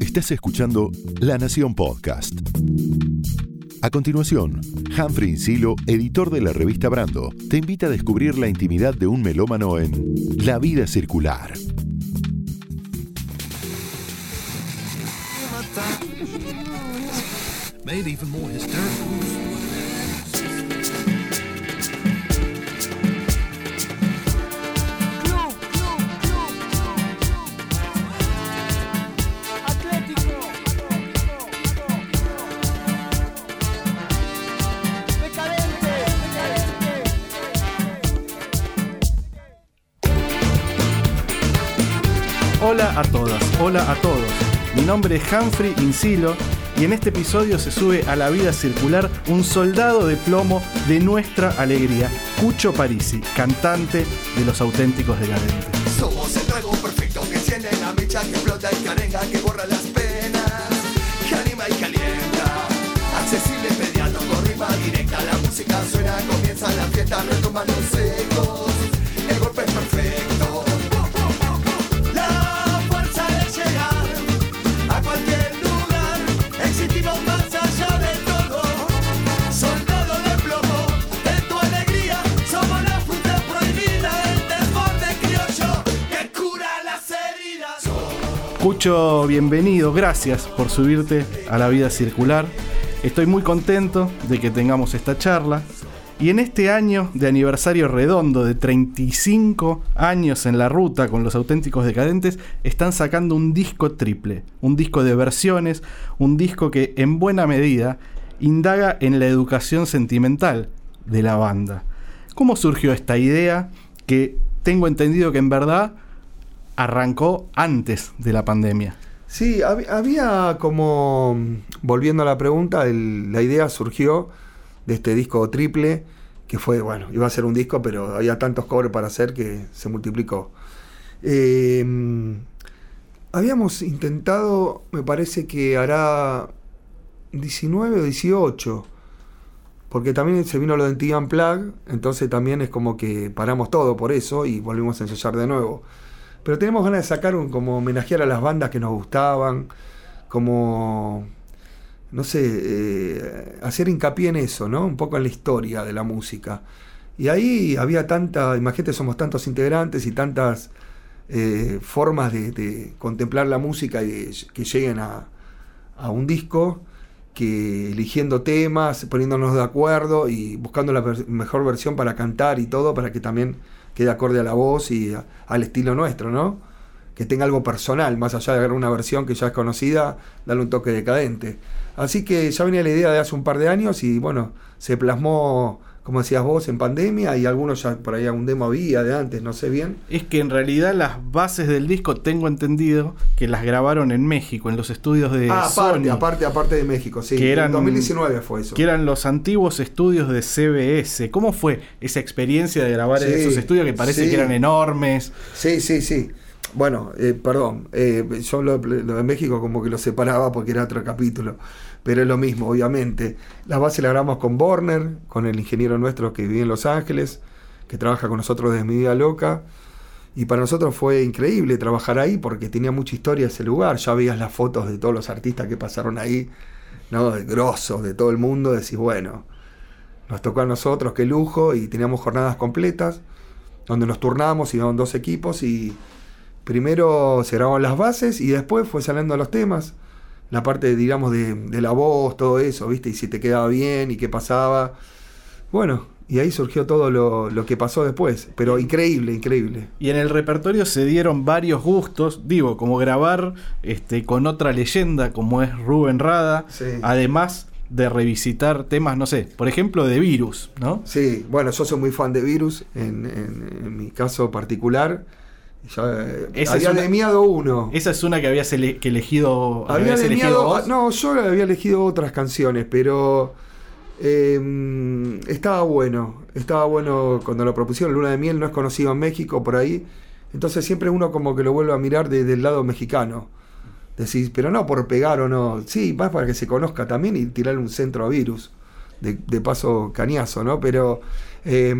Estás escuchando La Nación Podcast. A continuación, Humphrey Insilo, editor de la revista Brando, te invita a descubrir la intimidad de un melómano en La vida circular. Hola a todos. Mi nombre es Humphrey Insilo y en este episodio se sube a la vida circular un soldado de plomo de nuestra alegría, Cucho Parisi, cantante de Los Auténticos Decadentes. Somos el trago perfecto que enciende la mecha, que explota y carenga, que borra las penas, que anima y calienta. Accesible, inmediato, con rima directa, la música suena, comienza la fiesta, retumban los ecos, Cucho, bienvenido, gracias por subirte a la vida circular. Estoy muy contento de que tengamos esta charla. Y en este año de aniversario redondo de 35 años en la ruta con los auténticos decadentes, están sacando un disco triple, un disco de versiones, un disco que en buena medida indaga en la educación sentimental de la banda. ¿Cómo surgió esta idea que tengo entendido que en verdad arrancó antes de la pandemia? Sí, hab- había como, volviendo a la pregunta, la idea surgió de este disco triple, que fue, bueno, iba a ser un disco, pero había tantos cobres para hacer que se multiplicó. Eh, habíamos intentado, me parece que hará 19 o 18, porque también se vino lo de TV Unplugged, entonces también es como que paramos todo por eso y volvimos a ensayar de nuevo. Pero tenemos ganas de sacar un, como homenajear a las bandas que nos gustaban, como, no sé, eh, hacer hincapié en eso, ¿no? Un poco en la historia de la música. Y ahí había tanta, imagínate, somos tantos integrantes y tantas eh, formas de, de contemplar la música y de- que lleguen a, a un disco, que eligiendo temas, poniéndonos de acuerdo y buscando la mejor versión para cantar y todo, para que también quede acorde a la voz y al estilo nuestro, ¿no? Que tenga algo personal, más allá de agarrar una versión que ya es conocida, darle un toque decadente. Así que ya venía la idea de hace un par de años y bueno, se plasmó, como decías vos, en pandemia y algunos ya por ahí un demo había de antes, no sé bien. Es que en realidad las bases del disco tengo entendido que las grabaron en México, en los estudios de ah, aparte, Sony, aparte, aparte de México, sí. Que eran- en 2019 fue eso. que eran los antiguos estudios de CBS. ¿Cómo fue esa experiencia de grabar en esos estudios que parece sí. que eran enormes? Sí, sí, sí. Bueno, eh, perdón, eh, yo lo, lo de México como que lo separaba porque era otro capítulo, pero es lo mismo, obviamente. La base la grabamos con Borner, con el ingeniero nuestro que vive en Los Ángeles, que trabaja con nosotros desde mi vida loca. Y para nosotros fue increíble trabajar ahí porque tenía mucha historia ese lugar. Ya veías las fotos de todos los artistas que pasaron ahí, ¿no? De grosos, de todo el mundo. Decís, bueno, nos tocó a nosotros, qué lujo. Y teníamos jornadas completas donde nos turnábamos, íbamos dos equipos y primero se grababan las bases y después fue saliendo los temas. La parte, digamos, de, de la voz, todo eso, ¿viste? Y si te quedaba bien y qué pasaba. Bueno, y ahí surgió todo lo, lo que pasó después. Pero increíble, increíble. Y en el repertorio se dieron varios gustos, digo, como grabar este, con otra leyenda como es Rubén Rada, Sí. además de revisitar temas, no sé, por ejemplo, de Virus, ¿no? Sí, bueno, yo soy muy fan de Virus, en, en- en mi caso particular. Ya, eh, Esa había es una- de Miado uno. Esa es una que habías ele- que elegido, Había elegido. No, yo había elegido otras canciones, pero eh, estaba bueno. Estaba bueno cuando lo propusieron. Luna de Miel no es conocido en México por ahí. Entonces siempre uno como que lo vuelve a mirar desde el lado mexicano. Decís, pero no por pegar o no. Sí, más para que se conozca también y tirarle un centro a virus. De, de paso cañazo, ¿no? Pero eh,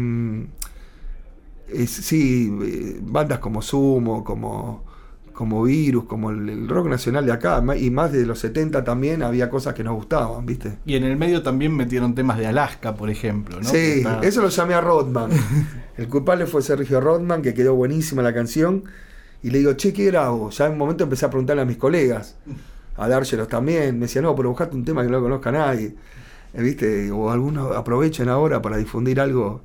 es- sí, eh, bandas como Sumo, como como Virus, como el, el rock nacional de acá, y más de los 70 también había cosas que nos gustaban, ¿viste? Y en el medio también metieron temas de Alaska, por ejemplo, ¿no? Sí, está- eso lo llamé a Rodman. El culpable fue Sergio Rodman, que quedó buenísima la canción. Y le digo, che, ¿qué grabo? Ya en un momento empecé a preguntarle a mis colegas, a dárselos también. Me decía, no, pero buscate un tema que no lo conozca nadie. ¿Viste? O algunos aprovechen ahora para difundir algo.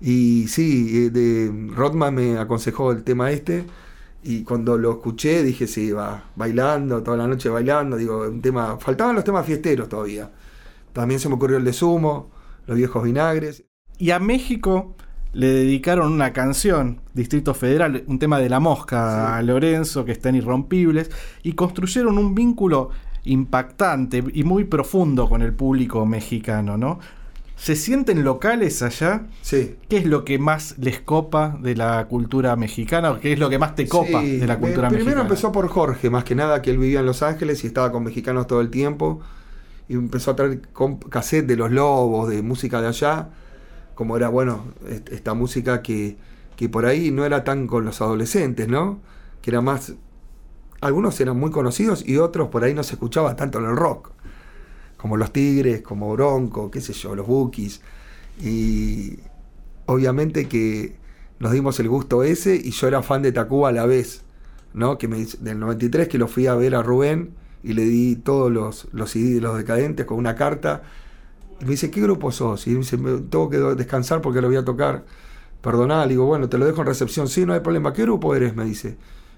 Y sí, eh, de, Rodman me aconsejó el tema este. Y cuando lo escuché dije, sí, va, bailando, toda la noche bailando. Digo, un tema. Faltaban los temas fiesteros todavía. También se me ocurrió el de Sumo, los viejos vinagres. Y a México le dedicaron una canción, Distrito Federal, un tema de la mosca a Lorenzo, que están irrompibles, y construyeron un vínculo impactante y muy profundo con el público mexicano, ¿no? ¿Se sienten locales allá? Sí. ¿Qué es lo que más les copa de la cultura mexicana? ¿O ¿Qué es lo que más te copa Sí, de la eh, cultura Primero mexicana? empezó por Jorge, más que nada que él vivía en Los Ángeles y estaba con mexicanos todo el tiempo. Y empezó a traer cassette de los lobos, de música de allá. Como era, bueno, est- esta música que, que por ahí no era tan con los adolescentes, ¿no? Que era más. Algunos eran muy conocidos y otros por ahí no se escuchaba tanto en el rock. Como los Tigres, como Bronco, qué sé yo, los Bookies. Y obviamente que nos dimos el gusto ese y yo era fan de Tacuba a la vez, ¿no? Que me del 93 que lo fui a ver a Rubén y le di todos los, los de los decadentes con una carta. Y me dice, ¿qué grupo sos? Y me dice, "Me- tengo que descansar porque lo voy a tocar. Perdoná, le digo, bueno, te lo dejo en recepción. Sí, no hay problema. ¿Qué grupo eres? Me dice.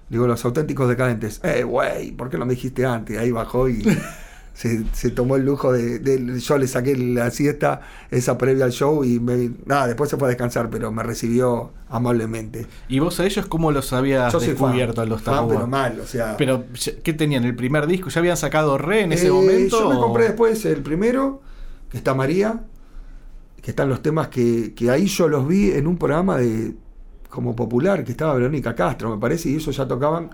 Le digo, los auténticos decadentes. Eh, güey, ¿por qué no me dijiste antes? Ahí bajó y se, se tomó el lujo de, de- Yo le saqué la siesta, esa previa al show, y me, nada, después se fue a descansar, pero me recibió amablemente. ¿Y vos a ellos cómo los habías Yo fan, descubierto a los Tacuba? pero mal, o sea. Pero, ¿qué tenían? ¿El primer disco? ¿Ya habían sacado Re en ese Eh, momento? Yo me compré después el primero, que está María, que están los temas que, que ahí yo los vi en un programa de como popular, que estaba Verónica Castro, me parece, y ellos ya tocaban.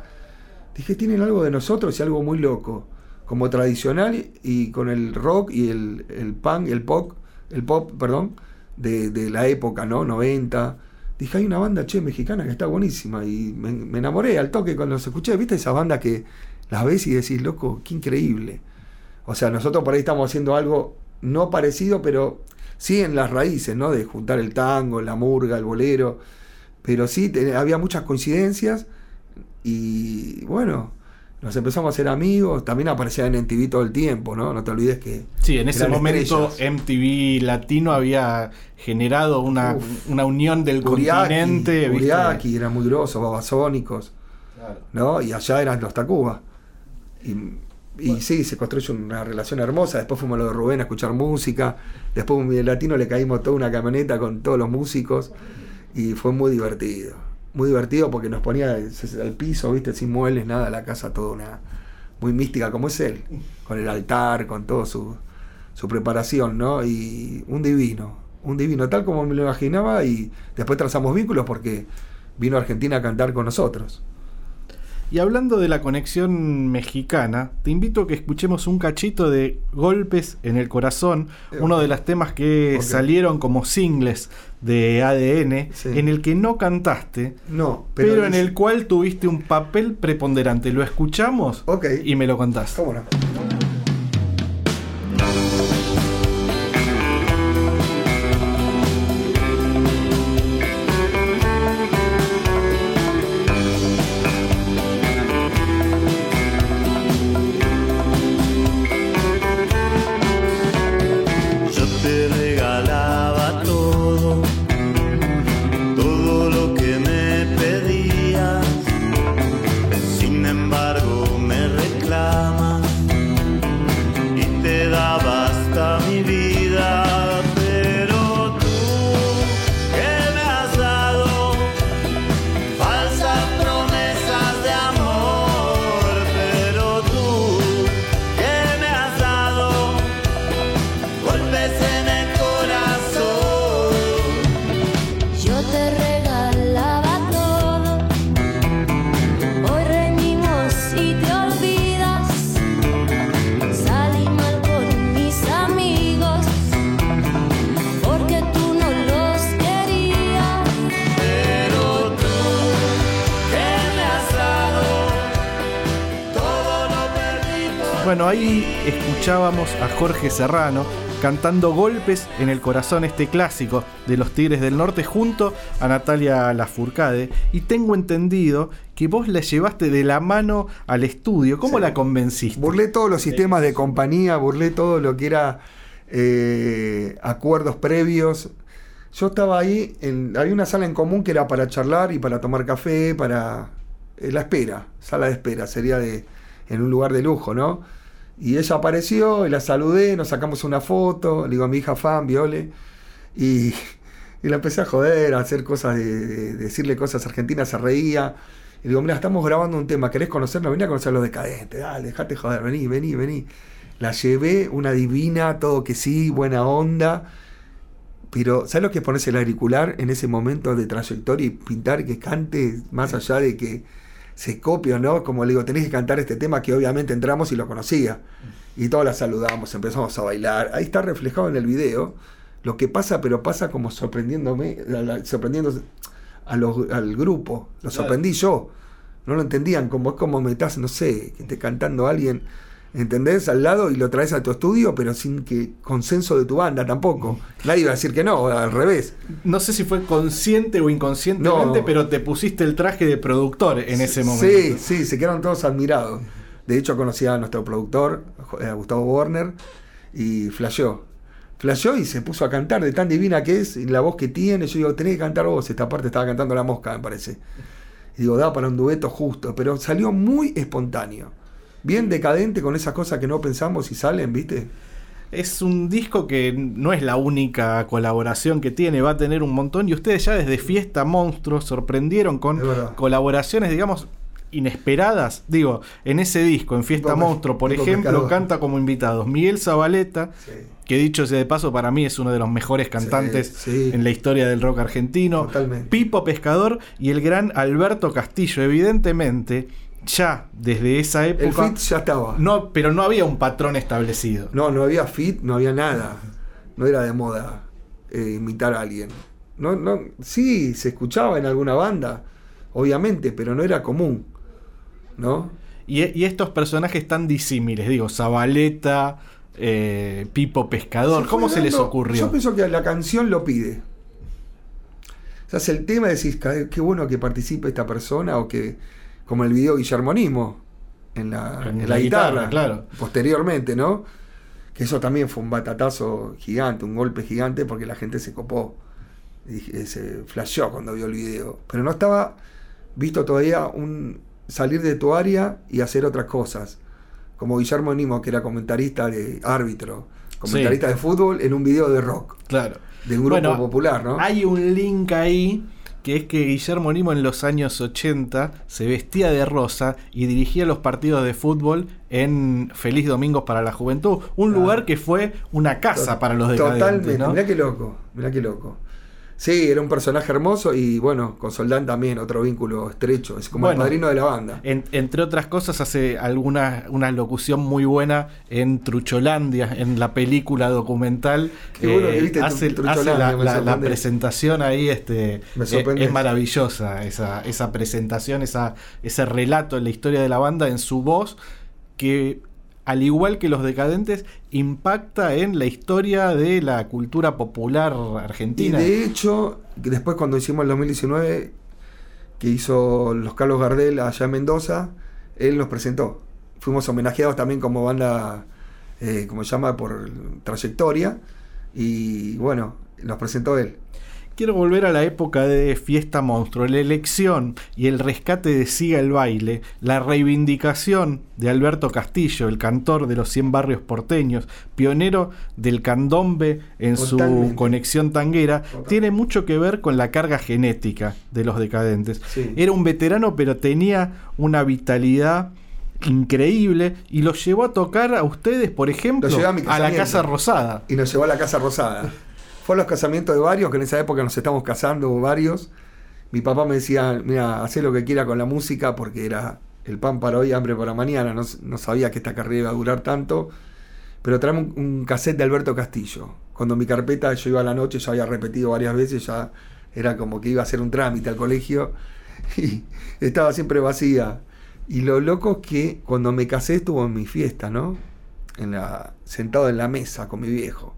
Dije, tienen algo de nosotros y algo muy loco, como tradicional y con el rock y el, el punk, el pop, el pop, perdón, de, de la época, ¿no? 90. Dije, hay una banda, che, mexicana que está buenísima. Y me, enamoré al toque cuando los escuché. ¿Viste esa banda que las ves y decís, loco, qué increíble? O sea, nosotros por ahí estamos haciendo algo no parecido, pero sí en las raíces, ¿no? De juntar el tango, la murga, el bolero. Pero sí, había muchas coincidencias y bueno, nos empezamos a hacer amigos. También aparecía en MTV todo el tiempo, ¿no? No te olvides que... Sí, en ese momento estrellas. MTV Latino había generado una, Uf. una unión del Uriaki, continente. Uriaki, eran muy grosos, babasónicos, ¿no? Y allá eran los Tacuba. Y, y sí, se construye una relación hermosa. Después fuimos a lo de Rubén a escuchar música. Después en el latino le caímos toda una camioneta con todos los músicos. Y fue muy divertido. Muy divertido porque nos ponía al piso, ¿viste? Sin muebles, nada, la casa toda una. Muy mística como es él. Con el altar, con todo su, su preparación, ¿no? Y un divino. Un divino, tal como me lo imaginaba. Y después trazamos vínculos porque vino a Argentina a cantar con nosotros. Y hablando de la conexión mexicana, te invito a que escuchemos un cachito de Golpes en el Corazón, Eh, uno de los temas que salieron como singles de ADN, Sí. en el que no cantaste, No, pero, en el cual tuviste un papel preponderante. ¿Lo escuchamos? Ok. Y me lo contás. ¿Cómo no? A Jorge Serrano cantando Golpes en el Corazón, este clásico de los Tigres del Norte, junto a Natalia Lafourcade. Y tengo entendido que vos la llevaste de la mano al estudio. ¿Cómo Sí. la convenciste? Burlé todos los sistemas de compañía, burlé todo lo que era eh, acuerdos previos. Yo estaba ahí, en, había una sala en común que era para charlar y para tomar café, para eh, la espera, sala de espera, sería de, en un lugar de lujo, ¿no? Y ella apareció, y la saludé, nos sacamos una foto, le digo a mi hija fan, Viole, y, y la empecé a joder, a hacer cosas, de, de- decirle cosas argentinas, se reía. Y digo, mira, estamos grabando un tema, ¿querés conocernos? Vení a conocer los decadentes, dale, dejate joder, vení, vení, vení. La llevé, una divina, todo que sí, buena onda. Pero, ¿sabes lo que es ponerse el auricular en ese momento de trayectoria y pintar que cante más allá de que se copie o no? Como le digo, tenés que cantar este tema que obviamente entramos y lo conocía. Y todos la saludamos, empezamos a bailar. Ahí está reflejado en el video lo que pasa, pero pasa como sorprendiéndome, sorprendiendo a los- al grupo. Lo sorprendí yo. No lo entendían, como es como me estás, no sé, que esté cantando a alguien, ¿entendés? Al lado y lo traes a tu estudio, pero sin que consenso de tu banda tampoco. Nadie va a decir que no, al revés. No sé si fue consciente o inconscientemente, No. pero te pusiste el traje de productor en ese momento. Sí, sí, se quedaron todos admirados. De hecho, conocí a nuestro productor, a Gustavo Warner, y flasheó. Flasheó y se puso a cantar de tan divina que es, y la voz que tiene. Yo digo, tenés que cantar vos. Esta parte estaba cantando la mosca, me parece. Y digo, da para un dueto justo, pero salió muy espontáneo. Bien decadente con esas cosas que no pensamos y salen, ¿viste? Es un disco que no es la única colaboración que tiene, va a tener un montón. Y ustedes ya desde Fiesta Monstruo sorprendieron con colaboraciones, digamos, inesperadas. Digo, en ese disco, en Fiesta Monstruo, por ejemplo, canta como invitados Miguel Zabaleta, Sí. que dicho sea de paso, para mí es uno de los mejores cantantes sí. en la historia del rock argentino. Totalmente. Pipo Pescador y el gran Alberto Castillo. Evidentemente, ya desde esa El época. fit ya estaba. No, pero no había un patrón establecido. No, no había fit, no había nada. No era de moda eh, imitar a alguien. No, no, sí, se escuchaba en alguna banda, obviamente, pero no era común. ¿No? Y, y estos personajes tan disímiles, digo, Zabaleta, eh, Pipo Pescador, Se ¿cómo se les ocurrió? Yo pienso que la canción lo pide. Se hace el tema decís, "Ca- qué bueno que participe esta persona, o que, como el video Guillermonismo, en la, En en la guitarra, guitarra, claro. posteriormente, ¿no? Que eso también fue un batatazo gigante, un golpe gigante, porque la gente se copó. Y dije, se flasheó cuando vio el video. Pero no estaba visto todavía un salir de tu área y hacer otras cosas. Como Guillermo Nimo, que era comentarista de árbitro, comentarista de fútbol en un video de rock, Claro. de un grupo Bueno, popular, ¿no? Hay un link ahí que es que Guillermo Nimo en los años 80 se vestía de rosa y dirigía los partidos de fútbol en Feliz Domingos para la Juventud, un Claro. lugar que fue una casa para los decadentes, Totalmente, ¿no? mirá qué loco, mirá qué loco. Sí, era un personaje hermoso y bueno, con Soldán también, otro vínculo estrecho, es como Bueno. el padrino de la banda. En- entre otras cosas, hace alguna una locución muy buena en Trucholandia, en la película documental. Eh, Qué bueno que viste tu- hace, la, presentación ahí, este, Me eh, es maravillosa esa, esa presentación, esa, ese relato en la historia de la banda en su voz, que al igual que los decadentes, impacta en la historia de la cultura popular Y argentina. de hecho, después cuando hicimos el 2019, que hizo los Carlos Gardel allá en Mendoza, él nos presentó. Fuimos homenajeados también como banda, eh, como se llama, por trayectoria. Y bueno, nos presentó él. Quiero volver a la época de Fiesta Monstruo, la elección y el rescate de Siga el Baile, la reivindicación de Alberto Castillo, el cantor de los 100 barrios porteños, pionero del candombe en su conexión tanguera, tiene mucho que ver con la carga genética de los decadentes. Sí. Era un veterano, pero tenía una vitalidad increíble y los llevó a tocar a ustedes, por ejemplo, a mi la. Casa Rosada. y nos llevó a la Casa Rosada. Fue a los casamientos de varios, que en esa época nos estamos casando varios. Mi papá me decía, mira, haz lo que quiera con la música porque era el pan para hoy, hambre para mañana. No, sabía que esta carrera iba a durar tanto. Pero un, un cassette de Alberto Castillo. Cuando mi carpeta yo iba a la noche, ya había repetido varias veces, ya era como que iba a hacer un trámite al colegio y estaba siempre vacía. Y lo loco es que cuando me casé estuvo en mi fiesta, ¿no? En la, sentado en la mesa con mi viejo.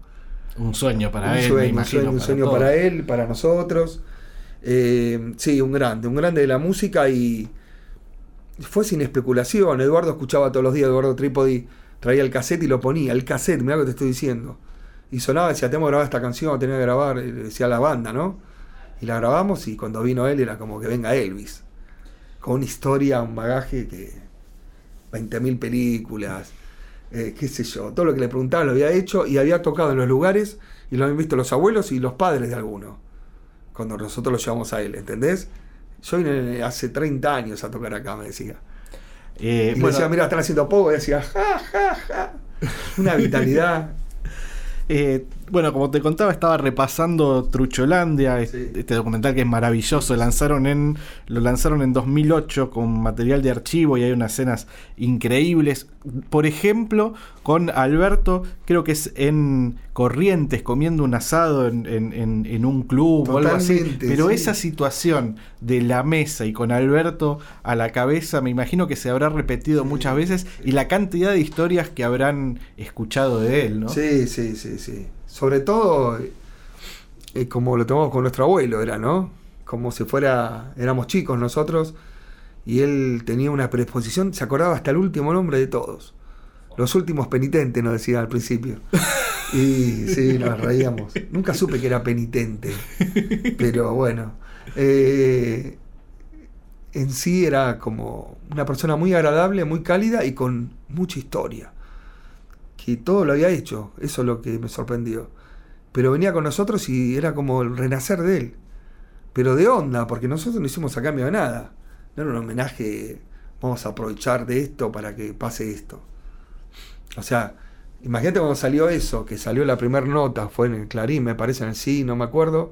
Un sueño para un él, sueño, imagino. sueño, un para sueño todos. para él, para nosotros. Eh, sí, un grande, un grande de la música y fue sin especulación. Eduardo escuchaba todos los días, Eduardo Trípodi traía el cassette y lo ponía, el cassette, mira lo que te estoy diciendo. Y sonaba, decía, tenemos que grabar esta canción, tenía que grabar, decía la banda, ¿no? Y la grabamos y cuando vino él era como que venga Elvis. Con una historia, un bagaje que... 20.000 películas, eh, qué sé yo, todo lo que le preguntaba lo había hecho y había tocado en los lugares y lo habían visto los abuelos y los padres de algunos, cuando nosotros lo llevamos a él, ¿entendés? Yo vine hace 30 años a tocar acá, me decía. Eh, Y me decía, mira, están haciendo poco, y decía, ja, ja, ja. Una vitalidad. eh, bueno, como te contaba, estaba repasando Trucholandia, Sí. este documental que es maravilloso. Lanzaron en, lo lanzaron en 2008 con material de archivo y hay unas escenas increíbles. Por ejemplo, con Alberto, creo que es en Corrientes, comiendo un asado en, en- en- en un club o algo así. Pero sí. esa situación de la mesa y con Alberto a la cabeza, me imagino que se habrá repetido muchas veces y la cantidad de historias que habrán escuchado de él, ¿no? Sí, sí, sí, sí. Sobre todo, eh, como lo tomamos con nuestro abuelo, era, ¿no? Como si fuera, éramos chicos nosotros, y él tenía una predisposición, se acordaba hasta el último nombre de todos. Los últimos penitentes, nos decía al principio. Y sí, nos reíamos. Nunca supe que era penitente, pero bueno. eh, en sí era como una persona muy agradable, muy cálida y con mucha historia que todo lo había hecho, eso es lo que me sorprendió. Pero venía con nosotros y era como el renacer de él. Pero de onda, porque nosotros no hicimos a cambio de nada. No era un homenaje, vamos a aprovechar de esto para que pase esto. O sea, imagínate cuando salió eso, que salió la primera nota, fue en el Clarín, me parece, en el sí, no me acuerdo.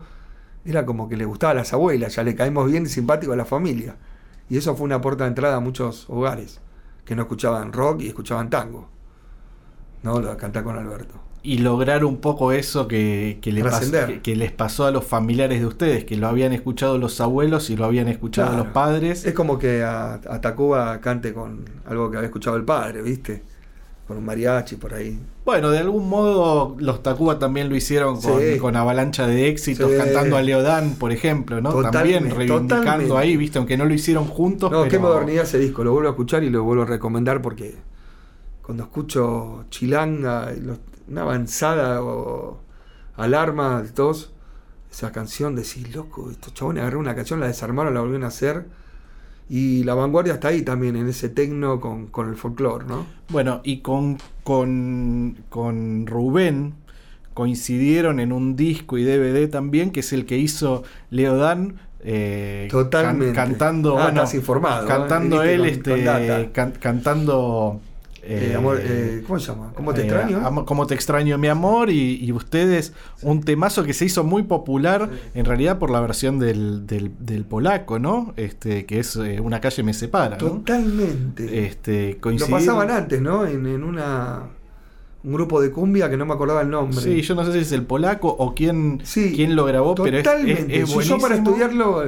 Era como que le gustaba a las abuelas, ya le caímos bien y simpático a la familia. Y eso fue una puerta de entrada a muchos hogares que no escuchaban rock y escuchaban tango. No, lo de cantar con Alberto. y lograr un poco eso que, que le pas- Trascender. que, que les pasó a los familiares de ustedes, que lo habían escuchado los abuelos y lo habían escuchado Claro. los padres. Es como que a, a Tacuba cante con algo que había escuchado el padre, ¿viste? Con un mariachi por ahí. Bueno, de algún modo los Tacuba también lo hicieron con, Sí. con avalancha de éxitos, Sí. cantando a Leodán, por ejemplo, ¿no? Totalmente, también reivindicando totalmente. ahí, viste, aunque no lo hicieron juntos. No, pero- qué modernidad ese disco, lo vuelvo a escuchar y lo vuelvo a recomendar porque cuando escucho Chilanga, los- una avanzada o alarma de todos, esa canción decís, loco, estos chabones agarraron una canción, la desarmaron, la volvieron a hacer. Y la vanguardia está ahí también, en ese tecno con, con el folclore, ¿no? Bueno, y con, con, con Rubén coincidieron en un disco y DVD también, que es el que hizo Leodán. eh, Totalmente. cantando, Ah, bueno, informado, ¿eh? cantando Viniste él, con- este, con data. can- cantando. Eh, amor, eh, ¿Cómo se llama? ¿Cómo te eh, extraño? amo- Cómo te extraño, mi amor. Y, y ustedes, un temazo que se hizo muy popular, en realidad por la versión del, del, del polaco, ¿no? Este, que es eh, Una calle me separa, ¿no? Totalmente. Este, Lo pasaban antes, ¿no? En, en una un grupo de cumbia que no me acordaba el nombre. Sí, yo no sé si es el polaco o quién, Sí, quién lo grabó, pero es, Totalmente. es, es Yo- yo para estudiarlo,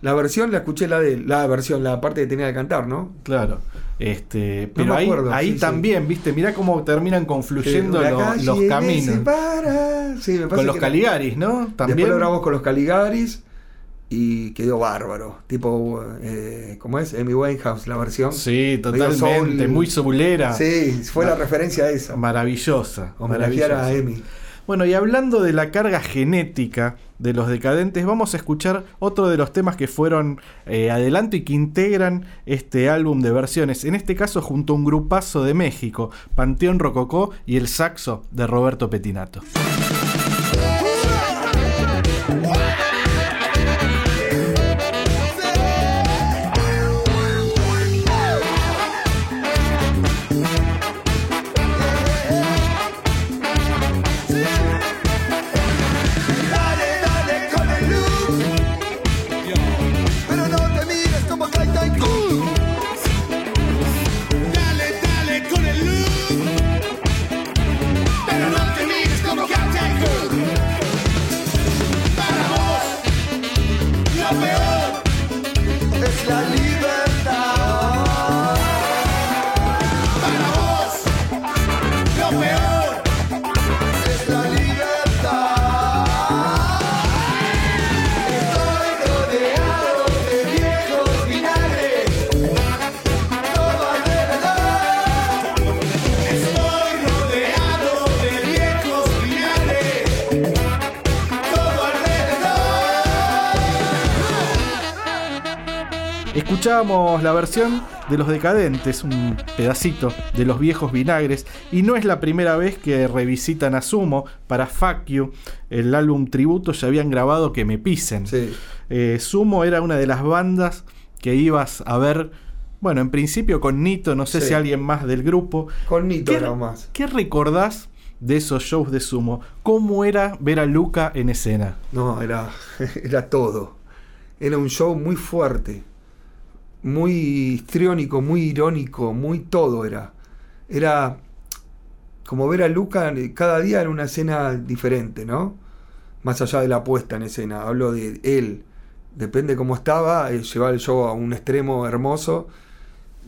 la versión la escuché la de la versión, la parte que tenía que cantar, ¿no? Claro. Este, pero ahí, acuerdo, ahí sí, sí. también, viste, mirá cómo terminan confluyendo lo- calle los caminos. Sí, me Con los era- Caligaris, ¿no? Después También. lo grabamos con los Caligaris y quedó bárbaro. Tipo, eh, ¿cómo es? Amy Winehouse, la versión. Sí, totalmente. soul. Muy soulera. Sí, fue la referencia a esa. Maravillosa. Homenajear a. Amy. Bueno, y hablando de la carga genética de los decadentes, vamos a escuchar otro de los temas que fueron eh, adelanto y que integran este álbum de versiones. En este caso, junto a un grupazo de México, Panteón Rococó y el saxo de Roberto Petinato. Escuchábamos la versión de Los Decadentes, un pedacito de los viejos vinagres, y no es la primera vez que revisitan a Sumo para Fuck You, el álbum tributo ya habían grabado Que me pisen. Sí. Eh, Sumo era una de las bandas que ibas a ver, bueno, en principio con Nito, no sé Sí. si alguien más del grupo. Con Nito ¿Qué, era más. ¿Qué recordás de esos shows de Sumo? ¿Cómo era ver a Luca en escena? No, era, era todo. Era un show muy fuerte, muy histriónico, muy irónico, muy todo era. Era como ver a Luca, cada día era una escena diferente, ¿no? Más allá de la puesta en escena. Hablo de él. Depende cómo estaba, eh, llevaba el show a un extremo hermoso.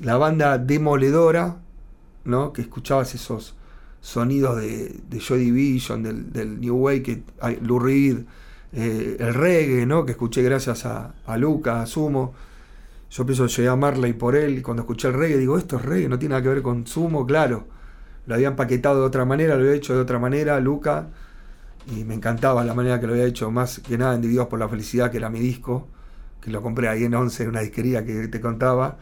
La banda demoledora, ¿no? Que escuchabas esos sonidos de, de Joy Division, del, del New Wave, que, Lou Reed, eh, el reggae, ¿no? Que escuché gracias a, a Luca, a Sumo. Yo pienso llegué a Marley por él y cuando escuché el reggae digo, esto es reggae, no tiene nada que ver con Sumo, claro. Lo había empaquetado de otra manera, lo había hecho de otra manera, Luca. Y me encantaba la manera que lo había hecho, más que nada en por la Felicidad, que era mi disco, que lo compré ahí en Once, en una disquería que te contaba.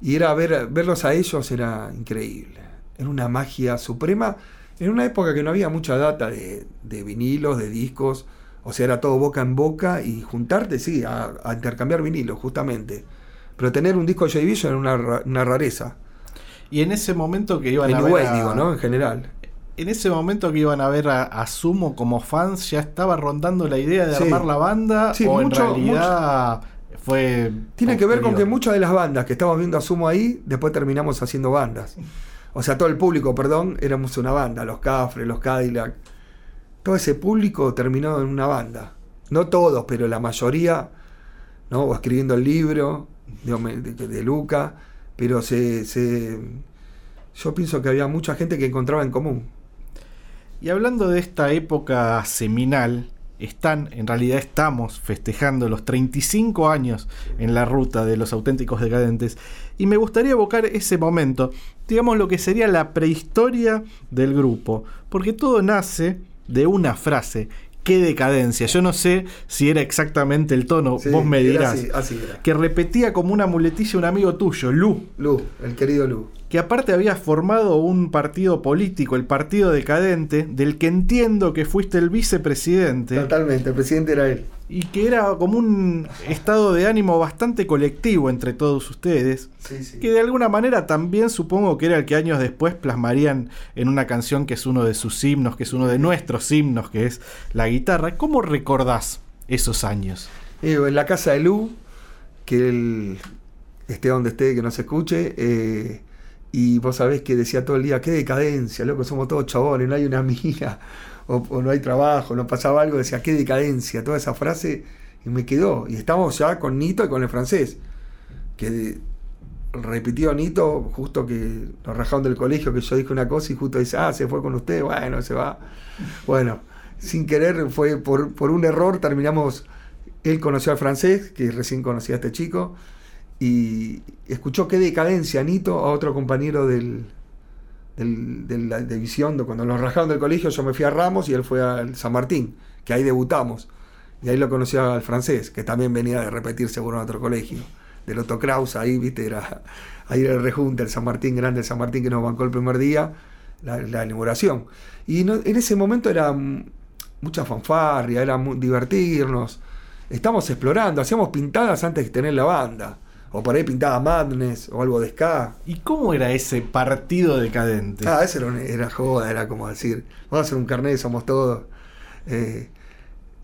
Y era ver, verlos a ellos era increíble. Era una magia suprema. En una época que no había mucha data de, de vinilos, de discos. O sea, era todo boca en boca y juntarte, sí, a, a intercambiar vinilos, justamente. Pero tener un disco de Joy Division era una, ra- una rareza. Y en ese momento que iban En a ver Wave, a- digo, ¿no? En general. En ese momento que iban a ver a, a Sumo como fans, ya estaba rondando la idea de Sí. armar la banda Sí, o mucho- en realidad fue Tiene que ver con que muchas de las bandas que estamos viendo a Sumo ahí, después terminamos haciendo bandas. O sea, todo el público, perdón, éramos una banda, los Cafres, los Cadillac. Todo ese público terminó en una banda. No todos, pero la mayoría, ¿no? Escribiendo el libro de- de Luca, pero se, se- yo pienso que había mucha gente que encontraba en común. Y hablando de esta época seminal, están, en realidad estamos festejando los 35 años en la ruta de los auténticos decadentes. Y me gustaría evocar ese momento, digamos lo que sería la prehistoria del grupo, porque todo nace de una frase. ¡Qué decadencia! Yo no sé si era exactamente el tono, Sí, vos me era dirás. Así, así era. Que repetía como una muletilla un amigo tuyo, Lu, Lu, el querido Lu. Que aparte había formado un partido político, el Partido Decadente, del que entiendo que fuiste el vicepresidente, Totalmente, el presidente era él. y que era como un estado de ánimo bastante colectivo entre todos ustedes, Sí, sí. que de alguna manera también supongo que era el que años después plasmarían en una canción que es uno de sus himnos, que es uno de nuestros himnos, que es la guitarra. ¿Cómo recordás esos años? Eh, en la casa de Lu, que él esté donde esté, que no se escuche, eh, y vos sabés que decía todo el día, qué decadencia, loco, somos todos chabones, no hay una mina, o, no hay trabajo, no pasaba algo, decía, qué decadencia, toda esa frase, y me quedó. Y estamos ya con Nito y con el francés, que repitió Nito, justo que nos rajaron del colegio, que yo dije una cosa y justo dice, ah, se fue con usted, bueno, se va. Bueno, sin querer, fue por, por un error, terminamos, él conoció al francés, que recién conocía a este chico, y escuchó qué decadencia Nito a otro compañero del, de la división, cuando nos rajaron del colegio, yo me fui a Ramos y él fue al San Martín, que ahí debutamos. Y ahí lo conoció al francés, que también venía de repetir seguro en otro colegio. Del Otto Kraus, ahí, viste, era, ahí era el rejunte, el San Martín, grande el San Martín que nos bancó el primer día, la, la inauguración. Y en ese momento era mm, mucha fanfarria, era mu- divertirnos. Estamos explorando, hacíamos pintadas antes de tener la banda. O por ahí pintada Madness o algo de ska. ¿Y cómo era ese partido decadente? Ah, eso era, joda, era como decir, vamos a hacer un carnet, somos todos. Eh,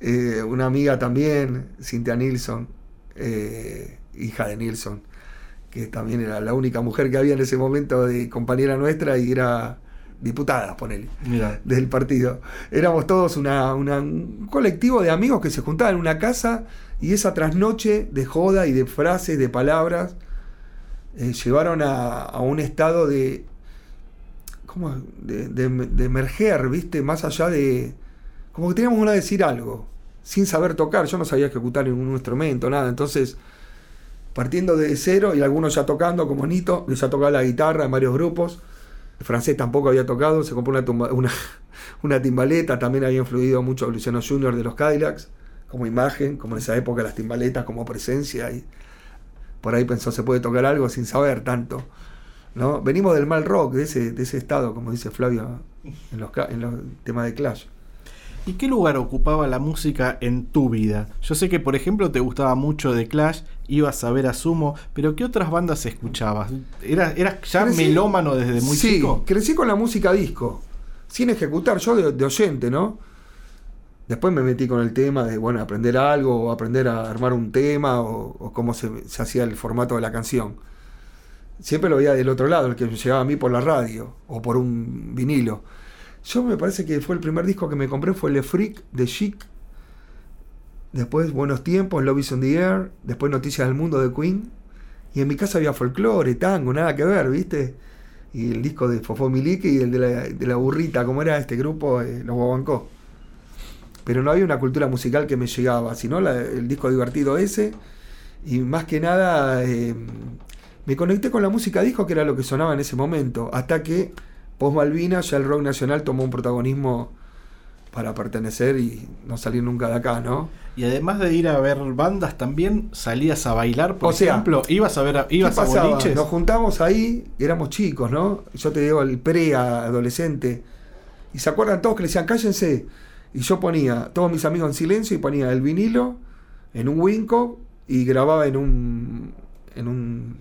eh, una amiga también, Cynthia Nilsson, eh, hija de Nilsson, que también era la única mujer que había en ese momento de compañera nuestra y era diputada, ponele, Mira, del partido. Éramos todos una, una- un colectivo de amigos que se juntaban en una casa y esa trasnoche de joda y de frases, de palabras, eh, llevaron a, a un estado de, como de, de- de emerger, ¿viste? Más allá de... Como que teníamos ganas de decir algo, sin saber tocar. Yo no sabía ejecutar ningún instrumento, nada. Entonces, partiendo de cero y algunos ya tocando, como Nito, ya tocaba la guitarra en varios grupos. El francés tampoco había tocado, se compró una, una, una timbaleta, también había influido mucho Luciano Junior de los Cadillacs, como imagen, como en esa época las timbaletas como presencia. Y por ahí pensó, se puede tocar algo sin saber tanto. ¿no? Venimos del mal rock, de ese, de ese estado, como dice Flavio en los, en los temas de Clash. ¿Y qué lugar ocupaba la música en tu vida? Yo sé que, por ejemplo, te gustaba mucho The Clash, ibas a ver a Sumo, pero ¿qué otras bandas escuchabas? ¿Eras, eras ya Crecí- melómano desde muy sí, chico? crecí con la música disco, sin ejecutar, yo de, de oyente, ¿no? Después me metí con el tema de, bueno, aprender algo, o aprender a armar un tema, o, cómo se, se hacía el formato de la canción. Siempre lo veía del otro lado, el que llegaba a mí por la radio, o por un vinilo. Yo me parece que fue el primer disco que me compré, fue Le Freak de Chic. Después Buenos Tiempos, Love is on the Air. Después Noticias del Mundo de Queen. Y en mi casa había folclore, tango, nada que ver, ¿viste? Y el disco de Fofó Milique y el de la, de la burrita, como era este grupo, eh, los guabancó. Pero no había una cultura musical que me llegaba, sino la- el disco divertido ese. Y más que nada eh, me conecté con la música disco, que era lo que sonaba en ese momento. Hasta que, post Malvinas, ya el rock nacional tomó un protagonismo para pertenecer y no salir nunca de acá, ¿no? Y además de ir a ver bandas, también salías a bailar, por O sea, ejemplo, ibas a ver a, ¿Qué ibas a pasaba? boliches. Nos juntamos ahí, éramos chicos, ¿no? Yo te digo, el pre-adolescente. Y se acuerdan todos que le decían, cállense. Y yo ponía todos mis amigos en silencio y ponía el vinilo en un Winco y grababa en un. en un.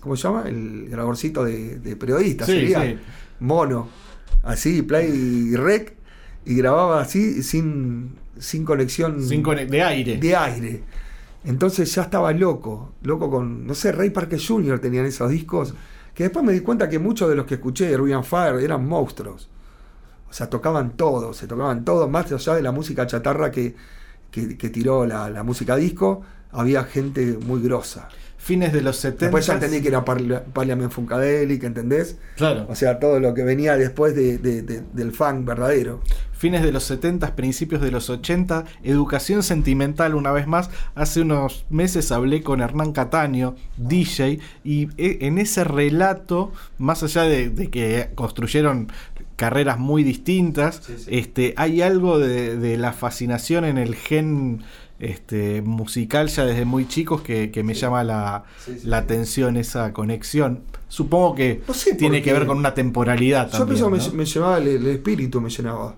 ¿Cómo se llama? El grabadorcito de, de periodista, Sí, sería. sí. Mono. Así, play y rec. Y grababa así, sin, sin conexión Sin de aire. de aire. Entonces ya estaba loco, loco con, no sé, Ray Parker Jr. tenían esos discos, que después me di cuenta que muchos de los que escuché de Ruby Fire eran monstruos. O sea, tocaban todo, se tocaban todo, más allá de la música chatarra que, que, que tiró la, la música disco, había gente muy grosa. Fines de los 70. Después ya entendí que era Parla- Parliament Funkadelic, ¿entendés? Claro. O sea, todo lo que venía después de- de- de- del funk verdadero. Fines de los 70, principios de los 80, educación sentimental una vez más. Hace unos meses hablé con Hernán Cataño, DJ, y e- en ese relato, más allá de que construyeron carreras muy distintas, este, hay algo de, de la fascinación en el gen este, musical ya desde muy chicos que, que me llama la, la atención, esa conexión. Supongo que No sé por tiene que ver con una temporalidad Yo también. pienso que ¿no? me, me llevaba el, el espíritu, me llenaba.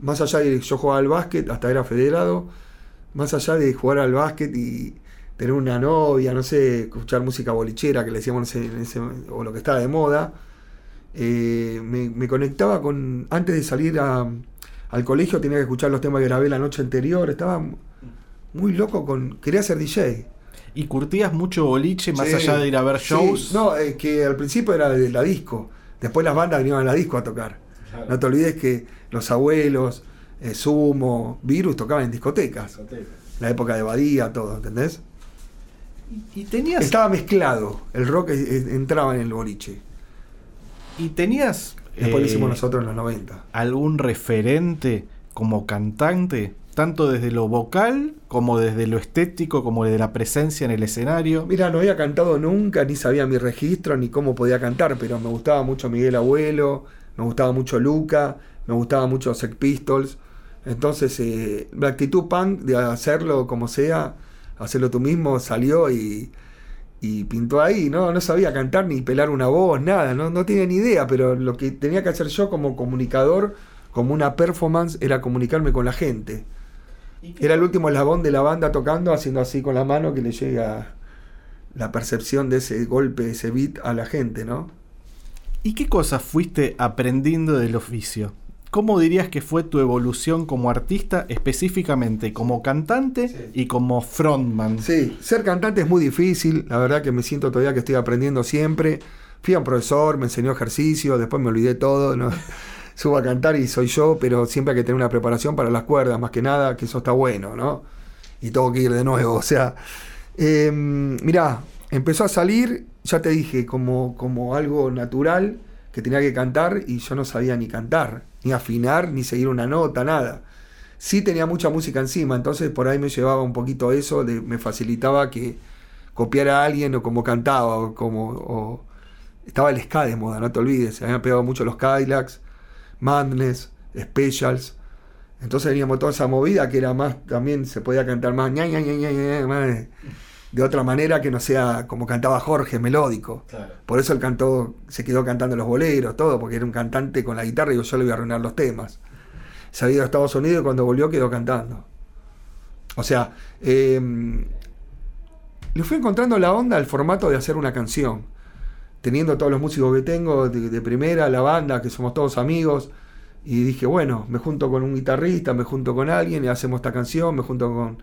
Más allá de yo jugaba al básquet, hasta era federado, más allá de jugar al básquet y tener una novia, no sé, escuchar música bolichera que le decíamos en ese- o lo que estaba de moda, eh, me, me conectaba con. Antes de salir a- al colegio tenía que escuchar los temas que grabé la noche anterior, estaba muy loco con. Quería ser DJ. Y curtías mucho boliche más Sí, allá de ir a ver sí. shows. No, es que al principio era de la disco. Después las bandas venían a la disco a tocar. No te olvides que los abuelos, eh, Sumo, Virus tocaban en discotecas. La época de Badía, todo, ¿entendés? Y tenías, Estaba mezclado. El rock entraba en el boliche. Y tenías Después lo eh, hicimos nosotros en los 90. algún referente como cantante, tanto desde lo vocal como desde lo estético, como desde la presencia en el escenario. Mira, no había cantado nunca, ni sabía mi registro, ni cómo podía cantar, pero me gustaba mucho Miguel Abuelo, me gustaba mucho Luca, me gustaba mucho Sex Pistols. Entonces, eh, la actitud punk de hacerlo como sea, hacerlo tú mismo, salió y, y pintó ahí. No, no sabía cantar ni pelar una voz, nada, no, no tenía ni idea, pero lo que tenía que hacer yo como comunicador, como una performance, era comunicarme con la gente. Era el último eslabón de la banda tocando, haciendo así con la mano que le llega la percepción de ese golpe, ese beat a la gente, ¿no? ¿Y qué cosas fuiste aprendiendo del oficio? ¿Cómo dirías que fue tu evolución como artista, específicamente como cantante Sí. y como frontman? Sí, ser cantante es muy difícil, la verdad que me siento todavía que estoy aprendiendo siempre. Fui a un profesor, me enseñó ejercicio, después me olvidé todo, ¿no? Subo a cantar y soy yo, pero siempre hay que tener una preparación para las cuerdas, más que nada, que eso está bueno, ¿no? Y tengo que ir de nuevo, o sea. Eh, mirá, empezó a salir, ya te dije, como, como algo natural, que tenía que cantar y yo no sabía ni cantar, ni afinar, ni seguir una nota, nada. Sí tenía mucha música encima, entonces por ahí me llevaba un poquito eso, me facilitaba que copiara a alguien o como cantaba, o como... estaba el ska de moda, no te olvides, se habían pegado mucho los Cadillacs, Madness, Specials. Entonces teníamos toda esa movida que era más, también se podía cantar más, ña, ña, de, otra manera que no sea como cantaba Jorge, melódico. Por eso él cantó, se quedó cantando los boleros, todo, porque era un cantante con la guitarra y yo le iba a arruinar los temas. Se había ido a Estados Unidos y cuando volvió quedó cantando. O sea, eh, le fui encontrando la onda al formato de hacer una canción. Teniendo todos los músicos que tengo de, de primera, la banda, que somos todos amigos. Y dije, bueno, me junto con un guitarrista, me junto con alguien y hacemos esta canción, me junto con...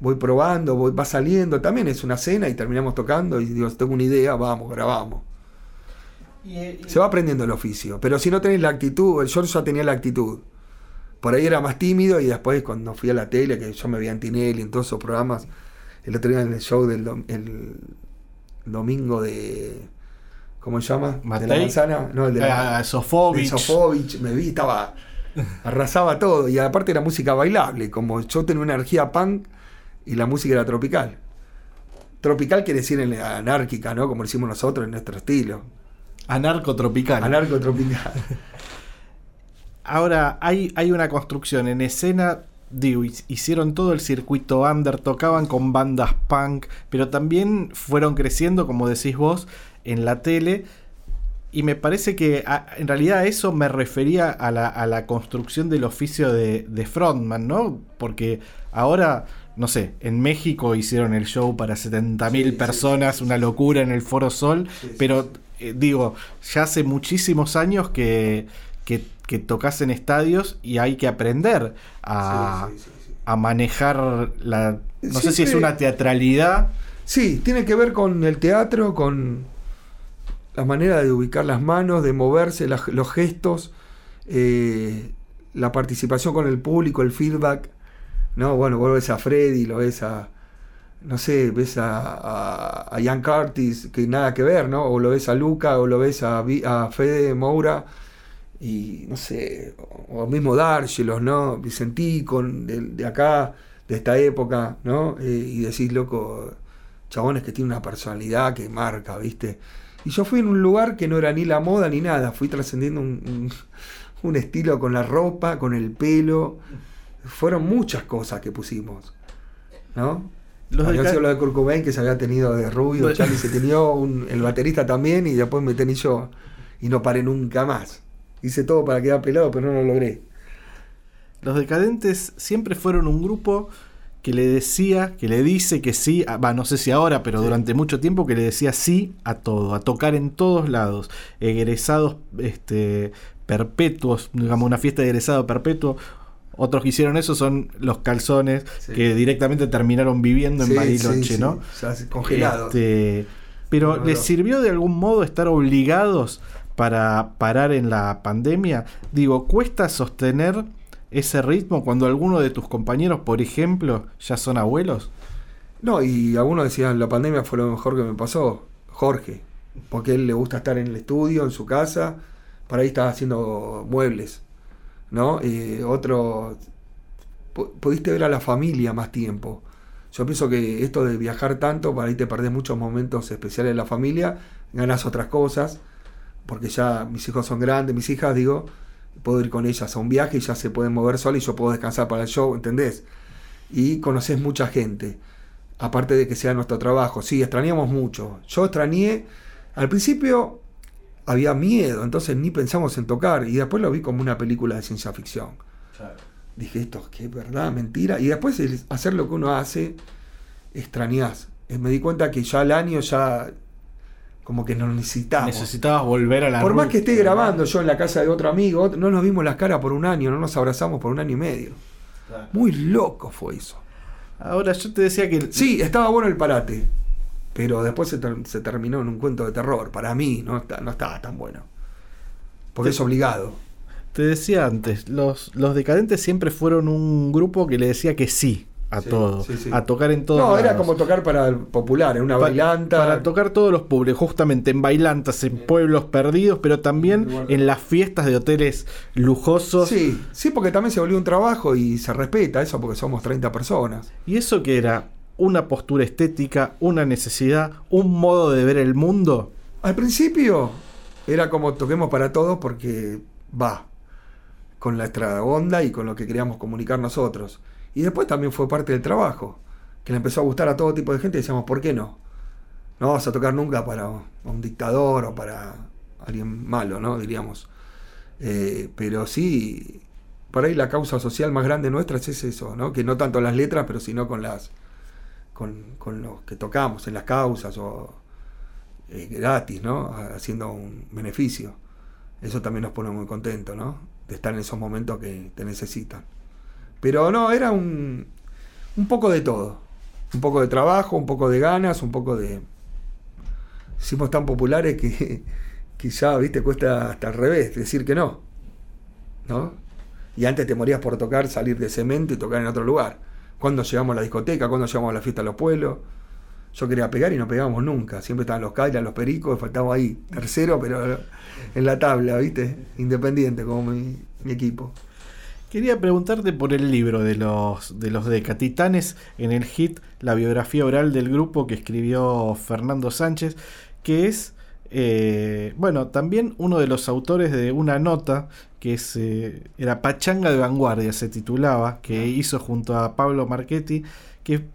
Voy probando, voy, va saliendo. También es una cena y terminamos tocando y digo, tengo una idea, vamos, grabamos. Se va aprendiendo el oficio. Pero si no tenés la actitud, yo ya tenía la actitud. Por ahí era más tímido y después cuando fui a la tele, que yo me veía en Tinelli, en todos esos programas, el otro día en el show del dom- el domingo de... ¿Cómo se llama? ¿De la manzana? No, el de la, Ah, Sofovich. de Sofovich, me vi, estaba. Arrasaba todo. Y aparte era música bailable. Como yo tenía una energía punk y la música era tropical. Tropical quiere decir en la anárquica, ¿no? Como decimos nosotros en nuestro estilo. Anarcotropical. Anarco-tropical. Ahora, hay, hay una construcción en escena. Digo, hi- hicieron todo el circuito under, tocaban con bandas punk, pero también fueron creciendo, como decís vos, en la tele. Y me parece que a- en realidad a eso me refería a la, a la construcción del oficio de, de frontman, ¿no? Porque ahora, no sé, en México hicieron el show para 70.000 Sí, sí, personas, una locura en el Foro Sol, Sí, pero eh, digo, ya hace muchísimos años que, que, que tocas en estadios y hay que aprender a, a manejar la... No sé si es una teatralidad. Sí, tiene que ver con el teatro, con la manera de ubicar las manos, de moverse, los gestos, eh, la participación con el público, el feedback. ¿No? Bueno, vos ves a Freddy, lo ves a, no sé, ves a, a, Ian Curtis, que nada que ver, ¿no? O lo ves a Luca, o lo ves a, a Fede Moura, y no sé, o, mismo Dargelos, ¿no? Vicentí, con, de, de acá, de esta época, ¿no? Eh, y decís, loco, chabones que tienen una personalidad que marca, ¿viste? Y yo fui en un lugar que no era ni la moda ni nada, fui trascendiendo un- un estilo con la ropa, con el pelo. Fueron muchas cosas que pusimos, ¿no? Los Había sido lo de Kurt Cobain que se había tenido de rubio. Charlie se un- el baterista también, y después me tení yo. Y no paré nunca más. Hice todo para quedar pelado, pero no lo logré. Los decadentes siempre fueron un grupo que le decía, que le dice que sí, a- va, no sé si ahora, pero durante mucho tiempo que le decía sí a todo, a tocar en todos lados, egresados este, perpetuos, digamos una fiesta de egresado perpetuo. Otros que hicieron eso son los calzones, Sí. que directamente terminaron viviendo en Sí, Bariloche, sí. ¿no? O sea, congelados. Este, pero ¿les no. sirvió de algún modo estar obligados para parar en la pandemia? Digo, ¿cuesta sostener ese ritmo cuando alguno de tus compañeros, por ejemplo, ya son abuelos? No, y algunos decían, la pandemia fue lo mejor que me pasó. Jorge, porque a él le gusta estar en el estudio, en su casa, para ahí estaba haciendo muebles, ¿no? Eh, otro, pu- pudiste ver a la familia más tiempo. Yo pienso que esto de viajar tanto, para ahí te perdés muchos momentos especiales de la familia, ganas otras cosas, porque ya mis hijos son grandes, mis hijas, digo, puedo ir con ellas a un viaje y ya se pueden mover solas y yo puedo descansar para el show, ¿entendés? Y conoces mucha gente aparte de que sea nuestro trabajo. Sí, extrañamos mucho. Yo extrañé, al principio había miedo, entonces ni pensamos en tocar, y después lo vi como una película de ciencia ficción. Dije, esto es verdad, mentira, y después el hacer lo que uno hace, extrañás. Eh, Me di cuenta que ya al año ya como que nos necesitamos. Necesitabas volver a la Por más que esté grabando yo en la casa de otro amigo, no nos vimos las caras por un año, no nos abrazamos por un año y medio. Muy loco fue eso. Ahora yo te decía que Sí, estaba bueno el parate, pero después se, ter- se terminó en un cuento de terror. Para mí no, está- no estaba tan bueno. Porque es obligado. te decía antes, los, los decadentes siempre fueron un grupo que le decía que sí a Sí, todo, sí, sí. a tocar en todo. No, era como tocar para el popular, en una bailanta. Para tocar todos los públicos, justamente en bailantas, en pueblos perdidos, pero también en las fiestas de hoteles lujosos. Sí, sí, porque también se volvió un trabajo y se respeta eso porque somos 30 personas. ¿Y eso que era? ¿Una postura estética, una necesidad, un modo de ver el mundo? Al principio era como toquemos para todos porque va con nuestra onda y con lo que queríamos comunicar nosotros. Y después también fue parte del trabajo, que le empezó a gustar a todo tipo de gente y decíamos, ¿por qué no? No vamos a tocar nunca para un dictador o para alguien malo, ¿no? Diríamos. Eh, pero sí, por ahí la causa social más grande nuestra es eso, ¿no? Que no tanto las letras, pero sino con las con, con los que tocamos en las causas o eh, gratis, ¿no? Haciendo un beneficio. Eso también nos pone muy contentos, ¿no? De estar en esos momentos que te necesitan. Pero no, era un, un poco de todo. Un poco de trabajo, un poco de ganas, un poco de... Hicimos tan populares que, que ya, viste, cuesta hasta al revés, decir que no. ¿No? Y antes te morías por tocar, salir de cemento y tocar en otro lugar. Cuando llegamos a la discoteca, cuando llegamos a la fiesta de los pueblos. Yo quería pegar y no pegábamos nunca. Siempre estaban los Kailas, los Pericos, faltaba ahí, tercero, pero en la tabla, ¿viste? Independiente como mi, mi equipo. Quería preguntarte por el libro de los de los Deca, Titanes en el hit, la biografía oral del grupo que escribió Fernando Sánchez, que es, eh, bueno, también uno de los autores de una nota que es, eh, era Pachanga de Vanguardia, se titulaba, que hizo junto a Pablo Marchetti, que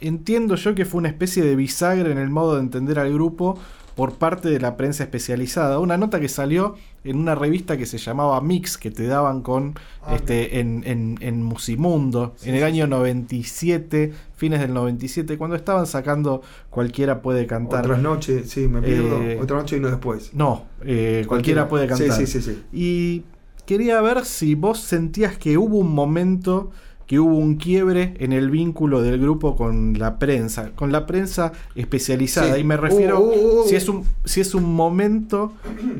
entiendo yo que fue una especie de bisagra en el modo de entender al grupo por parte de la prensa especializada. Una nota que salió en una revista que se llamaba Mix, que te daban con Ah, este en, en, en Musimundo, en el año 97, fines del 97, cuando estaban sacando Cualquiera puede cantar. Otras noches, sí, me pierdo. Eh, Otra noche y no después. No, eh, cualquiera puede Sí, cantar. sí, sí, sí. Y quería ver si vos sentías que hubo un momento, que hubo un quiebre en el vínculo del grupo con la prensa, con la prensa especializada. Sí. Y me refiero Uh, uh, uh, si uh. es un si es un momento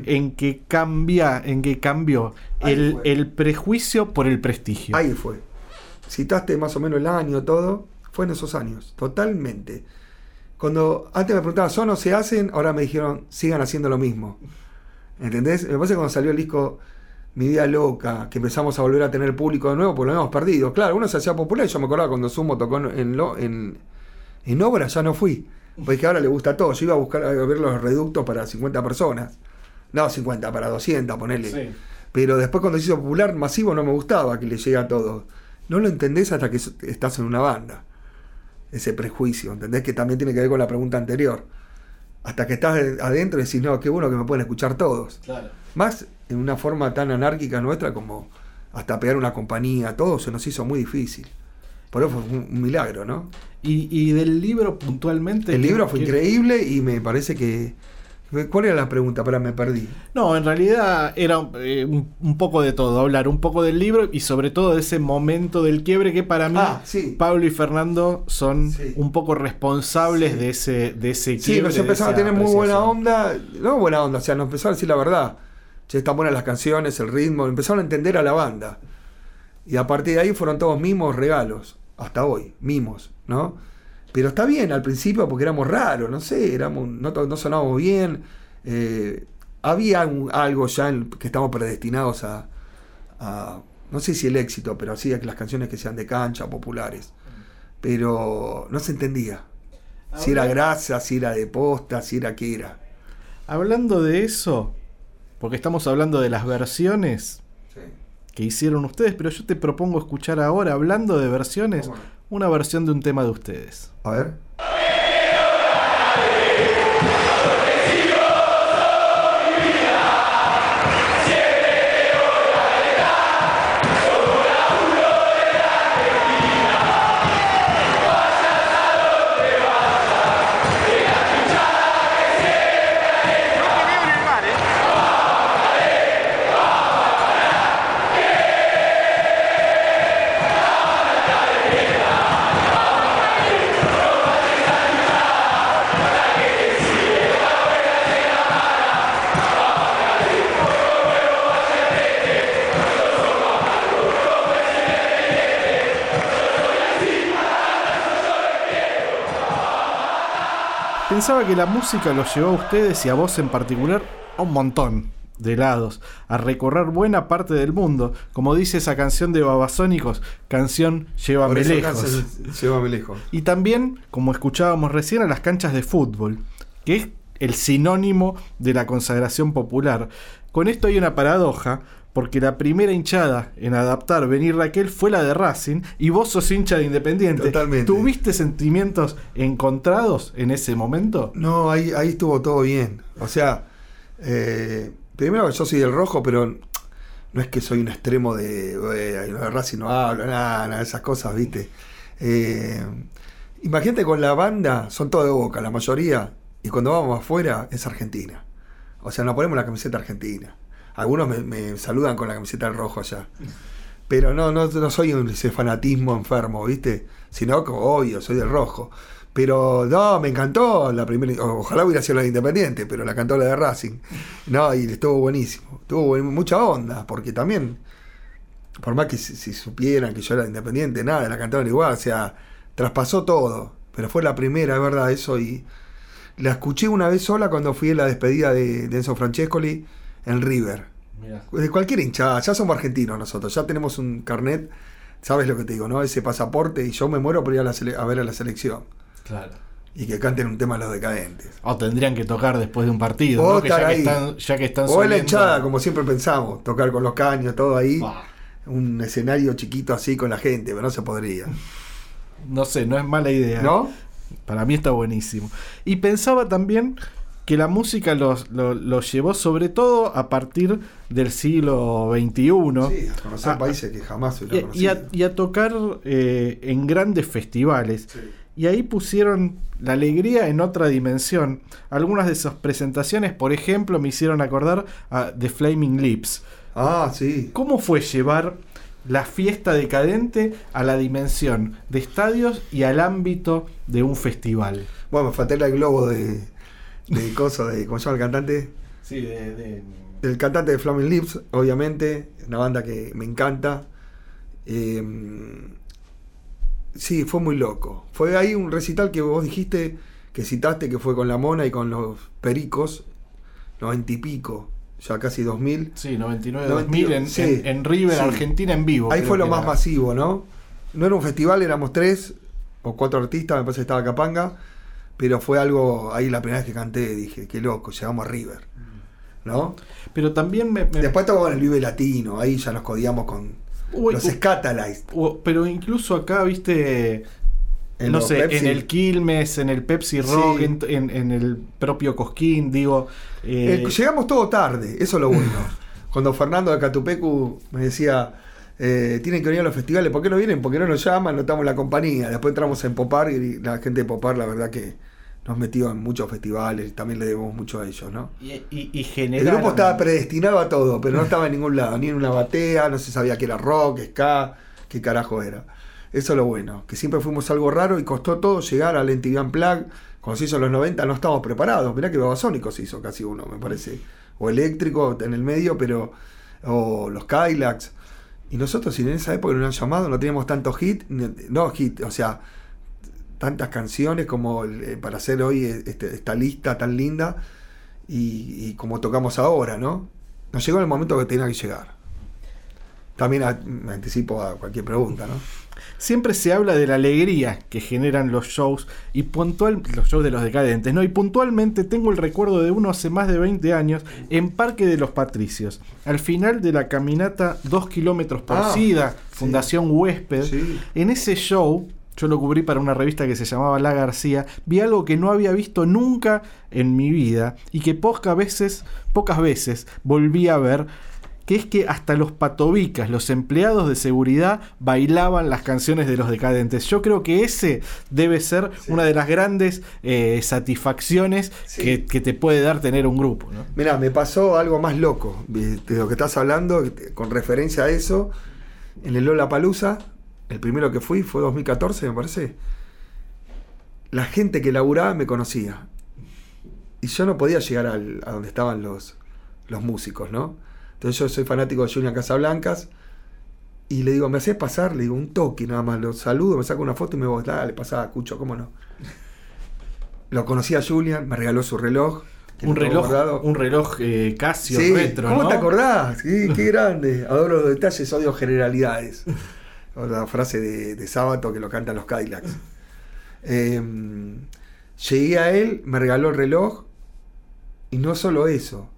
en que cambia, en que cambió el, el prejuicio por el prestigio. Ahí fue. Citaste más o menos el año, todo. Fue en esos años, totalmente. Cuando antes me preguntaban, ¿son o se hacen? Ahora me dijeron, sigan haciendo lo mismo. ¿Entendés? Me parece que cuando salió el disco Mi Vida Loca, que empezamos a volver a tener público de nuevo, porque lo habíamos perdido. Claro, uno se hacía popular yo me acordaba cuando Sumo tocó en, en, lo- en, en obra, ya no fui. Porque que ahora le gusta todo. Yo iba a buscar a ver los reductos para 50 personas. No, 50, para 200, ponele. Sí. Pero después cuando se hizo popular, masivo, no me gustaba que le llegue a todos. No lo entendés hasta que estás en una banda. Ese prejuicio, ¿entendés? Que también tiene que ver con la pregunta anterior. Hasta que estás adentro y decís, no, qué bueno que me pueden escuchar todos. Más en una forma tan anárquica nuestra como hasta pegar una compañía, todo se nos hizo muy difícil. Por eso fue un, un milagro, ¿no? Y, y del libro puntualmente. El ¿qué- libro fue increíble y me parece que... ¿Cuál era la pregunta? Para me perdí. No, en realidad era eh, un, un poco de todo, hablar un poco del libro y sobre todo de ese momento del quiebre que para mí Ah, sí. Pablo y Fernando son Sí. un poco responsables Sí. de ese de ese Sí, quiebre. nos de empezaron a tener muy buena onda, no buena onda, o sea, nos empezaron a decir la verdad. Che, están buenas las canciones, el ritmo, empezaron a entender a la banda. Y a partir de ahí fueron todos mimos, regalos, hasta hoy, mimos, ¿no? Pero está bien al principio porque éramos raros, no sé, éramos, no, no sonábamos bien. eh, había un- algo ya en- que estamos predestinados a, a- no sé si el éxito, pero sí a que las canciones que sean de cancha, populares. Pero no se entendía. Si era grasa, si era de posta, si era qué era. Hablando de eso, porque estamos hablando de las versiones que hicieron ustedes, pero yo te propongo escuchar ahora, hablando de versiones, una versión de un tema de ustedes. A ver. Pensaba que la música los llevó a ustedes y a vos en particular a un montón de lados, a recorrer buena parte del mundo. Como dice esa canción de Babasónicos, canción Llévame lejos. Llévame lejos. Y también, como escuchábamos recién, a las canchas de fútbol, que es el sinónimo de la consagración popular. Con esto hay una paradoja, porque la primera hinchada en adaptar Venir Raquel fue la de Racing y vos sos hincha de Independiente. Totalmente. ¿Tuviste sentimientos encontrados en ese momento? No, ahí, ahí estuvo todo bien. O sea, eh, primero yo soy del rojo, pero no es que soy un extremo de, de Racing no hablo, nada, nada esas cosas, ¿viste? Eh, imagínate con la banda, son todos de boca, la mayoría, y cuando vamos afuera es Argentina. O sea, nos ponemos la camiseta argentina. Algunos me, saludan con la camiseta del rojo allá. Pero no, no, no soy un ese fanatismo enfermo, ¿viste? Sino que, obvio, soy del rojo. Pero no, me encantó la primera. Ojalá hubiera sido la de Independiente, pero la cantó la de Racing. No, y estuvo buenísimo. Tuvo mucha onda, porque también, por más que si, supieran que yo era de Independiente, nada, la cantaron igual. O sea, traspasó todo. Pero fue la primera, es verdad, eso. Y la escuché una vez sola cuando fui a la despedida de, de Enzo Francescoli en River de cualquier hinchada, ya somos argentinos nosotros, ya tenemos un carnet, sabes lo que te digo, ¿no? Ese pasaporte y yo me muero por ir a, la sele- a ver a la selección Claro. y que canten un tema los decadentes. O tendrían que tocar después de un partido, O ¿no? Que ya, que están, ya que están O la hinchada, como siempre pensamos, tocar con los caños, todo ahí, Bah, un escenario chiquito así con la gente, pero no se podría. No sé, no es mala idea. ¿No? Para mí está buenísimo. Y pensaba también que la música los, lo- los llevó sobre todo a partir del siglo XXI. Sí, a conocer Ah, países que jamás y, hubiera a- y a, y a tocar eh, en grandes festivales. Sí. Y ahí pusieron la alegría en otra dimensión. Algunas de esas presentaciones, por ejemplo, me hicieron acordar a The Flaming Lips. Ah, sí. ¿Cómo fue llevar la fiesta decadente a la dimensión de estadios y al ámbito de un festival? Bueno, me falté el globo de, de coso, de, ¿cómo se llama el cantante? Sí, de... El cantante de Flaming Lips, obviamente, una banda que me encanta. Eh, sí, fue muy loco. Fue ahí un recital que vos dijiste, que citaste, que fue con la Mona y con los Pericos, noventa y pico, ya casi 2000. Sí, 99, 2000, 2000 en, sí, en- en River, sí. Argentina en vivo. Ahí fue lo más era. masivo, ¿no? No era un festival, éramos tres o cuatro artistas, me parece que estaba Capanga, pero fue algo, ahí la primera vez que canté, dije, qué loco, llegamos a River, ¿no? Pero también me... me- Después tocamos el Vive Latino, ahí ya nos codiamos con Uy, los u- pero incluso acá, viste... En no sé, Pepsi. en el Quilmes, en el Pepsi Rock, Sí. en, en- en el propio Cosquín, digo... eh, Eh, llegamos todo tarde, eso es lo bueno. Cuando Fernando de Catupecu me decía, eh, tienen que venir a los festivales, ¿por qué no vienen? Porque no nos llaman, no estamos en la compañía. Después entramos en Popar y la gente de Popar, la verdad que nos metió en muchos festivales, también le debemos mucho a ellos, ¿no? y, y- y El grupo estaba predestinado a todo, pero no estaba en ningún lado, ni en una batea, no se sabía que era rock, ska, qué carajo era. Eso es lo bueno, que siempre fuimos algo raro y costó todo llegar al MTV Unplugged. Cuando se hizo en los 90 no estábamos preparados. Mirá que Babasónicos hizo casi uno, me parece. O eléctrico en el medio, pero. O los Kylax. Y nosotros, si en esa época no han llamado, no teníamos tantos hits, no hit, o sea, tantas canciones como eh, para hacer hoy este- esta lista tan linda y, como tocamos ahora, ¿no? Nos llegó el momento que tenía que llegar. También me anticipo a cualquier pregunta, ¿no? Siempre se habla de la alegría que generan los shows y puntual los shows de los decadentes, ¿no? Y puntualmente tengo el recuerdo de uno hace más de 20 años en Parque de los Patricios. Al final de la caminata 2 kilómetros por Ah, SIDA, sí. Fundación Huésped, Sí. en ese show, yo lo cubrí para una revista que se llamaba La García, vi algo que no había visto nunca en mi vida y que pocas veces, pocas veces volví a ver, que es que hasta los patobicas, los empleados de seguridad, bailaban las canciones de los decadentes. Yo creo que ese debe ser una de las grandes eh, satisfacciones Sí. que, que te puede dar tener un grupo. ¿no? Mira, me pasó algo más loco de lo que estás hablando, con referencia a eso. En el Lola Palusa, el primero que fui fue 2014, me parece. La gente que laburaba me conocía. Y yo no podía llegar al- a donde estaban los, los músicos, ¿no? Entonces yo soy fanático de Julian Casablancas. Y le digo, ¿me haces pasar? Le digo, un toque nada más. Lo saludo, me saco una foto y me voy. Dale, pasá, Cucho, ¿cómo no? Lo conocí a Julian, me regaló su reloj. Un reloj, un reloj eh, Casio Sí, retro, ¿Cómo ¿no? te acordás? Qué, qué grande. Adoro los detalles, odio generalidades. La frase de, de Sábato que lo cantan los Cadillacs. Eh, llegué a él, me regaló el reloj. Y no solo eso.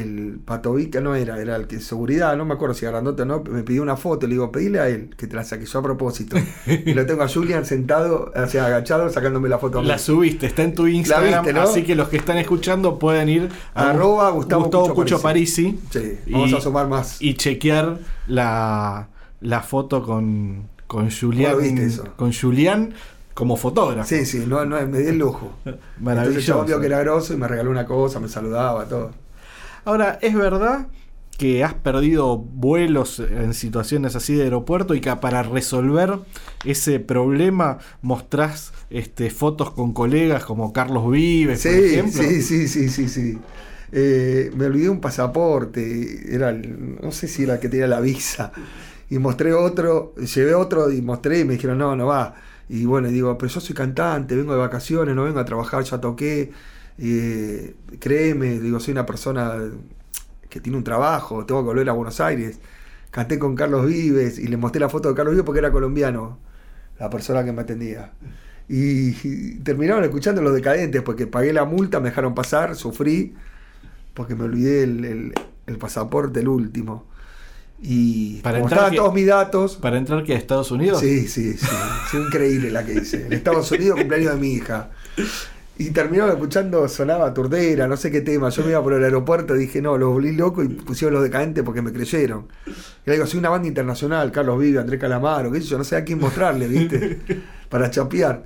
El Patovica no era, era el que seguridad, no me acuerdo si Grandote o no, me pidió una foto, le digo, pedile a él, que te la saque yo a propósito. y lo tengo a Julian sentado, o sea, agachado, sacándome la foto a mí. La subiste, está en tu Instagram, viste, ¿no? así que los que están escuchando pueden ir a Arroba Gustavo Cucho Cucho Parisi. Parisi Sí, vamos Y- a sumar más. y chequear la, la foto con, con Julián. Con Julián como fotógrafo. Sí, sí, no, no, me di el lujo. Entonces Maravilloso. chabón vio que era grosso y me regaló una cosa, me saludaba, todo. Ahora, ¿es verdad que has perdido vuelos en situaciones así de aeropuerto y que para resolver ese problema mostrás este, fotos con colegas como Carlos Vives, por Sí, ejemplo? sí, sí, sí, sí, sí. Eh, me olvidé un pasaporte, era el- no sé si era el que tenía la visa. Y mostré otro, llevé otro y mostré y me dijeron, no, no va. Y bueno, digo, pero yo soy cantante, vengo de vacaciones, no vengo a trabajar, ya toqué. Eh, créeme, digo, soy una persona que tiene un trabajo, tengo que volver a Buenos Aires. Canté con Carlos Vives y le mostré la foto de Carlos Vives porque era colombiano, la persona que me atendía. Y, y terminaron escuchando los decadentes porque pagué la multa, me dejaron pasar, sufrí, porque me olvidé el, el- el pasaporte, el último. Y Para como entrar que- todos mis datos, Para entrar que a Estados Unidos. Sí, sí, sí. Sí, increíble la que hice. En Estados Unidos, cumpleaños de mi hija. Y terminaron escuchando, sonaba Turdera, no sé qué tema. Yo me iba por el aeropuerto y dije, no, los volví loco y pusieron los decadentes porque me creyeron. Y le digo, soy una banda internacional, Carlos Vive, Andrés Calamaro, qué sé yo, no sé a quién mostrarle, ¿viste? Para chapear.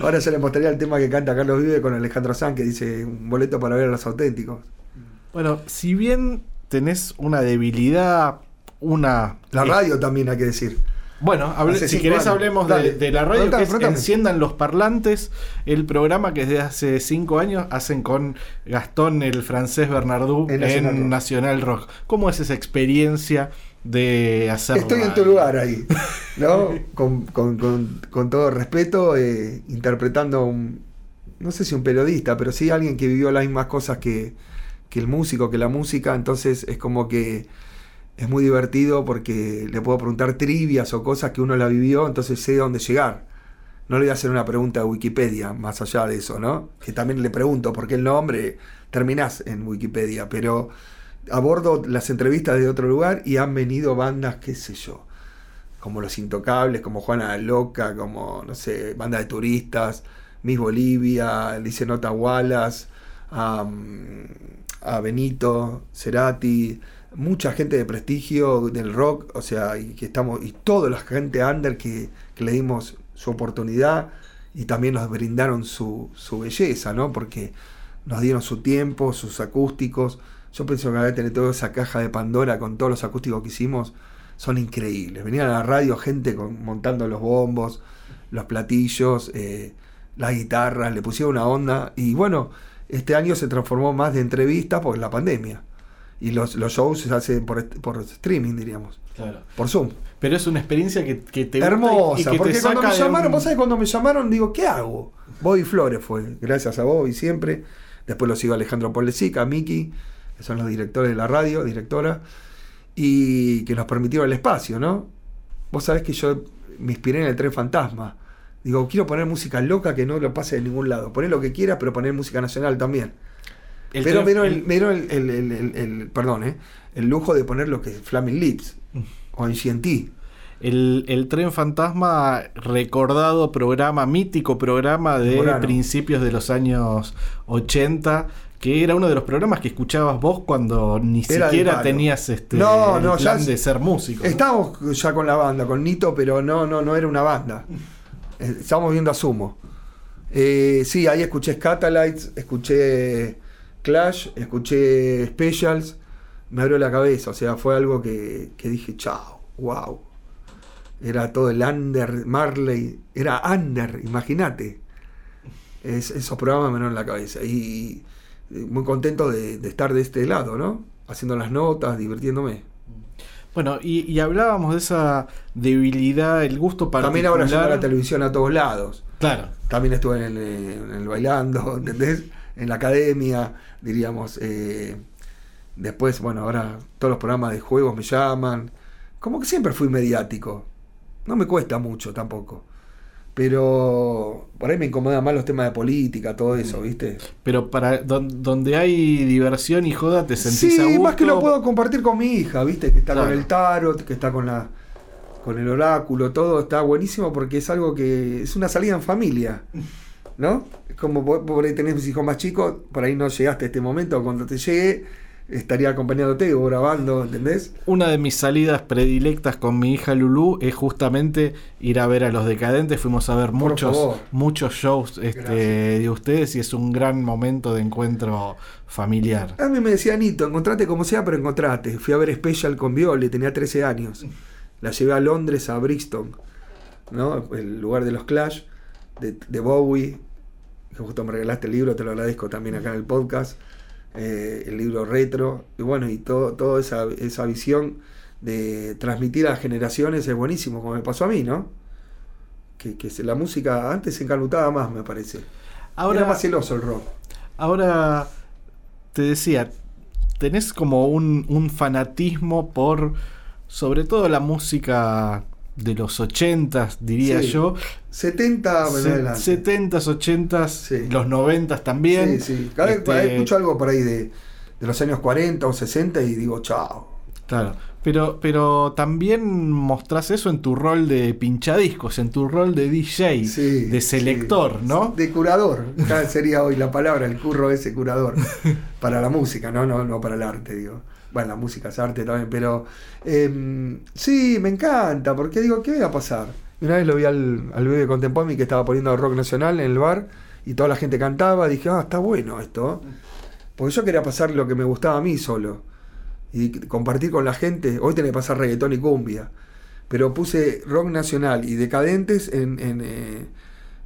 Ahora se le mostraría el tema que canta Carlos Vive con Alejandro Sanz, que dice un boleto para ver a los auténticos. Bueno, si bien tenés una debilidad, una... La radio también hay que decir. Bueno, hable- si querés años. hablemos de, la radio, que es. Enciendan los Parlantes, el programa que desde hace cinco años hacen con Gastón, el francés Bernardú, En en Nacional Nacional, Rock. ¿Cómo es esa experiencia de hacer Estoy en tu lugar ahí, ¿no? con, con- con- con todo respeto, eh, interpretando a un, no sé si un periodista, pero sí alguien que vivió las mismas cosas que, que el músico, que la música, entonces es como que es muy divertido porque le puedo preguntar trivias o cosas que uno la vivió, entonces sé dónde llegar. No le voy a hacer una pregunta de Wikipedia, más allá de eso, ¿no? Que también le pregunto, ¿por qué el nombre? Terminás en Wikipedia, pero abordo las entrevistas de otro lugar y han venido bandas, qué sé yo, como Los Intocables, como Juana Loca, como, no sé, banda de turistas, Miss Bolivia, Lice Nota Wallace, a Benito, Cerati, mucha gente de prestigio del rock, o sea, y que estamos, y toda la gente under que, le dimos su oportunidad y también nos brindaron su, su belleza, ¿no? Porque nos dieron su tiempo, sus acústicos. Yo pienso que ahora tener toda esa caja de Pandora con todos los acústicos que hicimos son increíbles. Venían a la radio gente con- montando los bombos, los platillos, eh, las guitarras, le pusieron una onda. Y bueno, este año se transformó más de entrevistas por la pandemia. Y los, los shows se hacen por, por streaming, diríamos, Claro. por Zoom. Pero es una experiencia que, que te Hermosa, y que porque te cuando saca me de llamaron, un- vos sabés, cuando me llamaron, digo, ¿qué hago? Bobby Flores fue, gracias a Bobby siempre. Después lo sigo a Alejandro Polesica, a Miki, que son los directores de la radio, directora, y que nos permitieron el espacio, ¿no? Vos sabés que yo me inspiré en el tren fantasma. Digo, quiero poner música loca que no lo pase de ningún lado. Poner lo que quieras, pero poner música nacional también. El pero el, el- el, perdón, ¿eh? el lujo de poner lo que es Flaming Lips o Ancient El, el tren fantasma, recordado programa, mítico programa de principios de los años 80, que era uno de los programas que escuchabas vos cuando ni Era siquiera tenías este No, plan de ser músico. ¿no? Estábamos ya con la banda, con Nito, pero no, no, no era una banda. Eh, Estábamos viendo a Sumo. Eh, sí, ahí escuché Scatalites, escuché Clash, escuché Specials. Me abrió la cabeza, o sea, fue algo que, que dije, chao, wow. Era todo el under, Marley, era under, imagínate. Es- esos programas me abrieron la cabeza. Y, y muy contento de, de estar de este lado, ¿no? Haciendo las notas, divirtiéndome. Bueno, y, y hablábamos de esa debilidad, el gusto particular. También ahora llega la televisión a todos lados. Claro. También estuve en el, en el bailando, ¿entendés? En la academia, diríamos. eh, después, bueno, ahora todos los programas de juegos me llaman. Como que siempre fui mediático. No me cuesta mucho tampoco. Pero por ahí me incomodan más los temas de política, todo eso, ¿viste? Pero para don- donde hay diversión y joda te sentís Sí, a gusto. más que lo puedo compartir con mi hija, ¿viste? Que está Claro. con el tarot, que está con la con el oráculo, todo está buenísimo porque es algo que es una salida en familia, ¿no? Como vos por ahí tenés hijos más chicos, por ahí no llegaste a este momento, cuando te llegue estaría acompañándote o grabando, ¿entendés? Una de mis salidas predilectas con mi hija Lulu es justamente ir a ver a los decadentes. Fuimos a ver Por muchos, favor. muchos shows este, de ustedes y es un gran momento de encuentro familiar. A mí me decía Nito, encontrate como sea, pero encontrate. Fui a ver Special con Viole, tenía 13 años. La llevé a Londres, a Brixton, ¿no? El lugar de los Clash, de, de Bowie, que justo me regalaste el libro, te lo agradezco también acá en el podcast. eh, el libro retro, y bueno, y todo, toda esa, esa visión de transmitir a las generaciones es buenísimo, como me pasó a mí, ¿no? Que, que la música antes se encanutaba más, me parece. Ahora, Era más celoso el rock. ahora te decía, tenés como un, un fanatismo por sobre todo la música de los 80s, diría Sí. yo. 70 en Se- adelante. 70s, 80s, Sí. los 90s también. Sí, sí. Cada vez Este, ahí escucho algo por ahí de, de los años 40 o 60 y digo, chao. Claro, pero, pero también mostrás eso en tu rol de pinchadiscos, en tu rol de DJ, Sí, de selector. ¿no? De curador. Sería hoy la palabra, el curro ese curador. para la música, no, no, no para el arte, digo. Bueno, la música es arte también, pero em, sí, me encanta, porque digo, ¿qué va a pasar? Y Una vez lo vi al, al bebé con Tempomi que estaba poniendo rock nacional en el bar y toda la gente cantaba. Dije, ah, está bueno esto. Porque yo quería pasar lo que me gustaba a mí solo. Y compartir con la gente. Hoy tenés que pasar reggaetón y cumbia. Pero puse rock nacional y decadentes en. en, eh,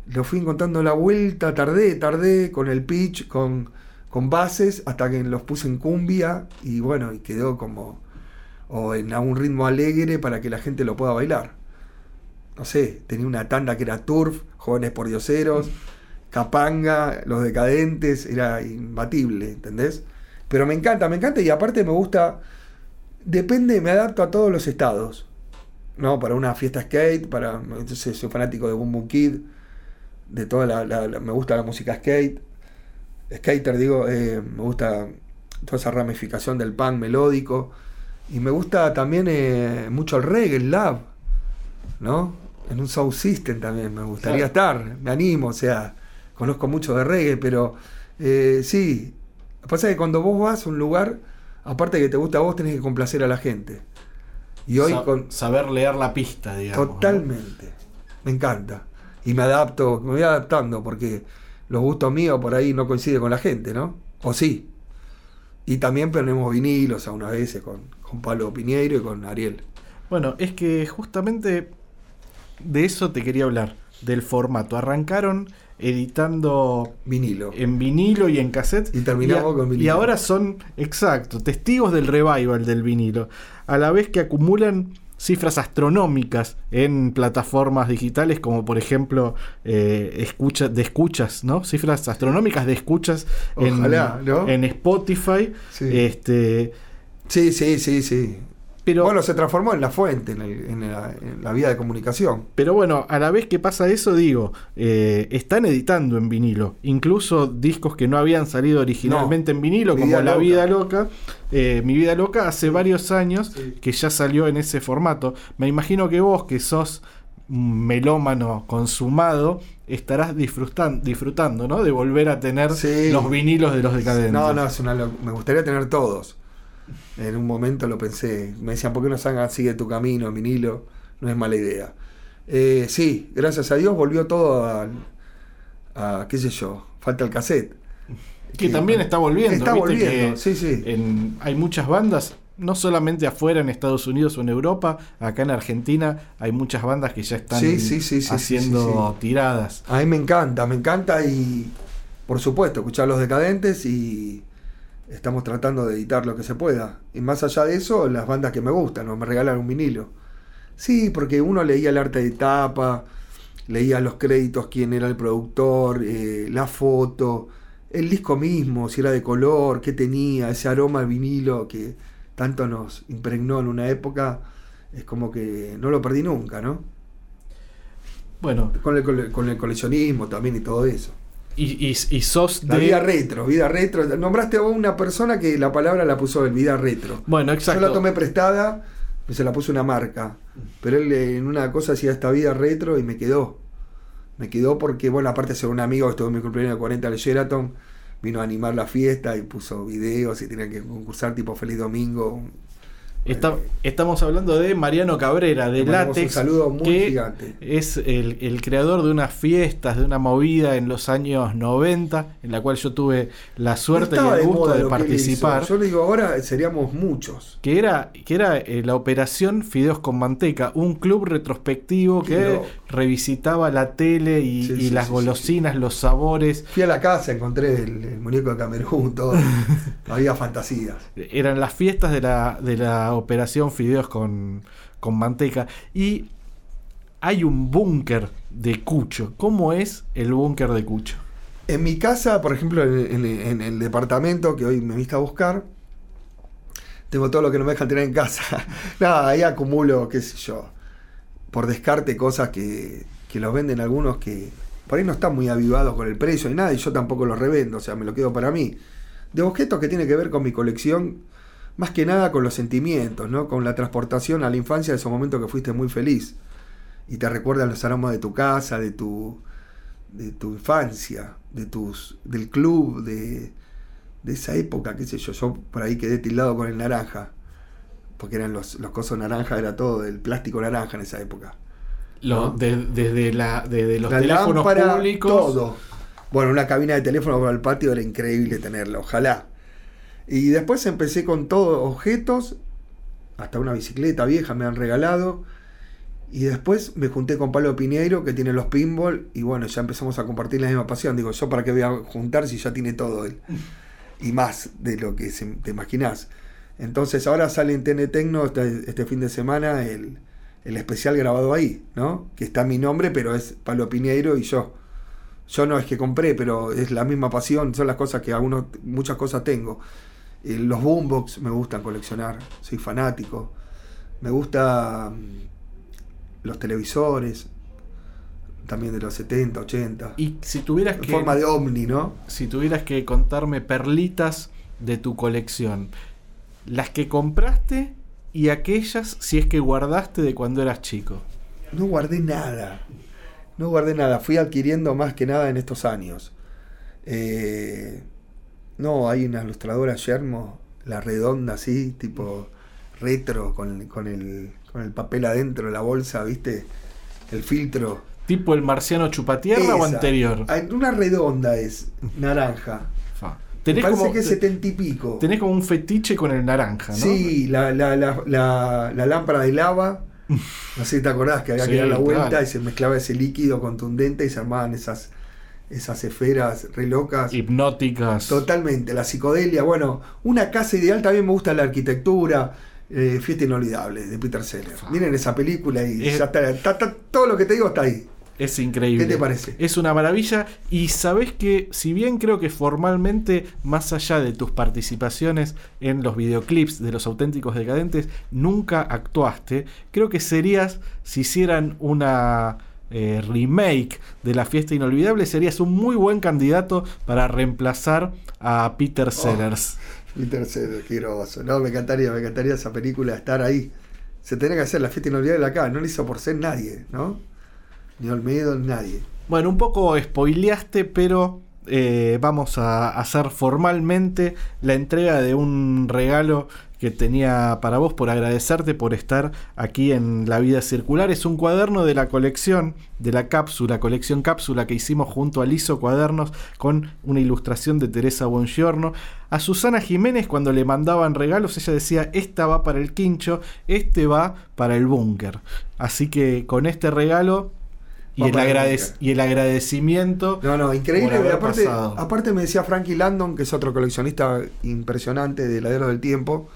lo fui encontrando la vuelta, tardé, tardé con el pitch, con, con bases, hasta que los puse en cumbia y bueno, y quedó como. o en a un ritmo alegre para que la gente lo pueda bailar. No sé, tenía una tanda que era Turf, Jóvenes por Dioseros, Capanga, Los Decadentes, era imbatible, ¿entendés? Pero me encanta, me encanta y aparte me gusta, depende, me adapto a todos los estados. ¿No? Para una fiesta skate, para. Entonces soy fanático de Boom Boom Kid, de toda la- me gusta la música skate. Skater, digo, eh, me gusta toda esa ramificación del punk melódico. Y me gusta también eh, mucho el reggae, el love, ¿no? En un sound system también me gustaría estar, me animo, o sea, conozco mucho de reggae, pero eh, sí, lo que pasa es que cuando vos vas a un lugar, aparte de que te gusta a vos, tenés que complacer a la gente. Y hoy Sa- con, Saber leer la pista, digamos. ¿no? Totalmente. Me encanta. Y me adapto, me voy adaptando porque los gustos míos por ahí no coinciden con la gente, ¿no? O sí. Y también ponemos vinilos a unas veces con, con Pablo Piñeiro y con Ariel. Bueno, es que justamente de eso te quería hablar, del formato. Arrancaron editando Vinilo. en vinilo y en cassette. Y terminamos a- con vinilo. Y ahora son, exacto, testigos del revival del vinilo. A la vez que acumulan cifras astronómicas en plataformas digitales como por ejemplo eh, escucha, de escuchas, ¿no? Cifras astronómicas de escuchas en, Ojalá, ¿no? en Spotify. Sí. Este, Sí, sí, sí, sí. Pero bueno, se transformó en la fuente, en, el- en la, en la vía de comunicación. Pero bueno, a la vez que pasa eso, digo, eh, están editando en vinilo. Incluso discos que no habían salido originalmente en vinilo, como La Loca. Vida Loca. eh, Mi Vida Loca hace varios años Sí. que ya salió en ese formato. Me imagino que vos, que sos melómano consumado, estarás disfrutan- disfrutando, ¿no? De volver a tener Sí. los vinilos de los decadentes. No, no, es una me gustaría tener todos. En un momento lo pensé. Me decían, ¿por qué no sacan Sigue tu camino, vinilo? No es mala idea. Eh, sí, gracias a Dios volvió todo a, a, qué sé yo, falta el cassette. Que también está volviendo. Está volviendo, sí, sí. en- hay muchas bandas, no solamente afuera en Estados Unidos o en Europa, acá en Argentina hay muchas bandas que ya están Sí, sí, sí, sí, haciendo tiradas. A mí me encanta, me encanta y, por supuesto, escuchar los decadentes y estamos tratando de editar lo que se pueda. Y más allá de eso, las bandas que me gustan, o me regalan un vinilo. Sí, porque uno leía el arte de tapa, leía los créditos, quién era el productor, eh, la foto, el disco mismo, si era de color, qué tenía, ese aroma al vinilo que tanto nos impregnó en una época, es como que no lo perdí nunca, ¿no? Bueno, Con el, con el coleccionismo también y todo eso. Y, y- y sos La de. vida retro, vida retro. Nombraste a una persona que la palabra la puso en vida retro. Bueno, exacto. Yo la tomé prestada se la puso una marca. Pero él eh, en una cosa hacía esta vida retro y me quedó. Me quedó porque, bueno, aparte de ser un amigo que estuvo en mi cumpleaños de 40 de Sheraton, vino a animar la fiesta y puso videos y tenían que concursar tipo Feliz Domingo. Está- estamos hablando de Mariano Cabrera, de Látex. un saludo muy que gigante. Es el, el creador de unas fiestas, de una movida en los años 90, en la cual yo tuve la suerte y el gusto de participar. Yo le digo, ahora seríamos muchos. Que era, que era eh, la operación Fideos con Manteca, un club retrospectivo que revisitaba la tele y, Sí, y sí, las sí, golosinas, los sabores. Fui a la casa, encontré el, el muñeco de Camerún, todo. Había fantasías. Eran las fiestas de la, de la operación Fideos con, con Manteca. Y hay un búnker de Cucho. ¿Cómo es el búnker de Cucho? En mi casa, por ejemplo, en, el departamento que hoy me viste a buscar, tengo todo lo que no me dejan tener en casa. Nada, ahí acumulo, qué sé yo, por descarte cosas que, que los venden algunos que por ahí no están muy avivados con el precio y nada, y yo tampoco los revendo, o sea, me lo quedo para mí. De objetos que tiene que ver con mi colección, más que nada con los sentimientos, ¿no? Con la transportación a la infancia de esos momentos que fuiste muy feliz. Y te recuerdan los aromas de tu casa, de tu, de tu infancia, de tus, del club, de, de esa época, qué sé yo. Yo por ahí quedé tildado con el naranja, porque eran los, los cosos naranja, era todo, el plástico naranja en esa época. Lo- ¿No? de- desde, la, desde los La teléfonos lámpara, públicos. todo. Bueno, una cabina de teléfono para el patio era increíble tenerla, ojalá. Y después empecé con todos objetos, hasta una bicicleta vieja me han regalado. Y después me junté con Pablo Piñeiro, que tiene los pinball, y bueno, ya empezamos a compartir la misma pasión. Digo, ¿yo para qué voy a juntar si ya tiene todo él? Y más de lo que se- te imaginás. Entonces ahora sale en TN Tecno este, este fin de semana el, el especial grabado ahí, ¿no? Que está mi nombre, pero es Pablo Piñeiro y yo. Yo no es que compré, pero es la misma pasión, son las cosas que algunos, muchas cosas tengo. Eh, los boombox me gustan coleccionar, soy fanático. Me gusta mm, los televisores, también de los 70, 80. Y si tuvieras en que. forma de ovni, ¿no? si tuvieras que contarme perlitas de tu colección, las que compraste y aquellas si es que guardaste de cuando eras chico. No guardé nada. No guardé nada. Fui adquiriendo más que nada en estos años. Eh, no, hay una ilustradora Yermo, la redonda así, tipo retro, con, con el, con el papel adentro, la bolsa, ¿viste? El filtro. ¿Tipo el marciano chupatierra o anterior? Una redonda es, naranja. Fa. Me Tenés parece como, que es setenta y pico. tenés como un fetiche con el naranja, ¿no? Sí, la, la, la, la, la lámpara de lava. No sé si te acordás que había Sí, que dar la vuelta claro. y se mezclaba ese líquido contundente y se armaban esas, esas esferas re locas. Hipnóticas. Totalmente, la psicodelia. Bueno, una casa ideal también me gusta la arquitectura. eh, Fiesta Inolvidable de Peter Sellers. Miren esa película y Es- ya está, está- está- todo lo que te digo está ahí. Es increíble. ¿Qué te parece? Es una maravilla. Y sabes que, si bien creo que formalmente, más allá de tus participaciones en los videoclips de los auténticos decadentes, nunca actuaste, creo que serías, si hicieran una eh, remake de la fiesta inolvidable, serías un muy buen candidato para reemplazar a Oh. Peter Sellers. Peter Sellers, qué groso. No, me encantaría, me encantaría esa película, estar ahí. Se tenía que hacer la Fiesta Inolvidable acá. No lo hizo por ser nadie, ¿no? Ni Olmedo, ni nadie. Bueno, un poco spoileaste, pero eh, vamos a hacer formalmente la entrega de un regalo que tenía para vos por agradecerte por estar aquí en La Vida Circular. Es un cuaderno de la colección, de la cápsula, colección cápsula que hicimos junto a Liso Cuadernos con una ilustración de Teresa Bongiorno. A Susana Jiménez cuando le mandaban regalos, ella decía, esta va para el quincho, este va para el búnker. Así que con este regalo y el, agradec- y agradecimiento. No, no, increíble. Aparte, aparte me decía Frankie Landon, que es otro coleccionista impresionante de Ladero del Tiempo,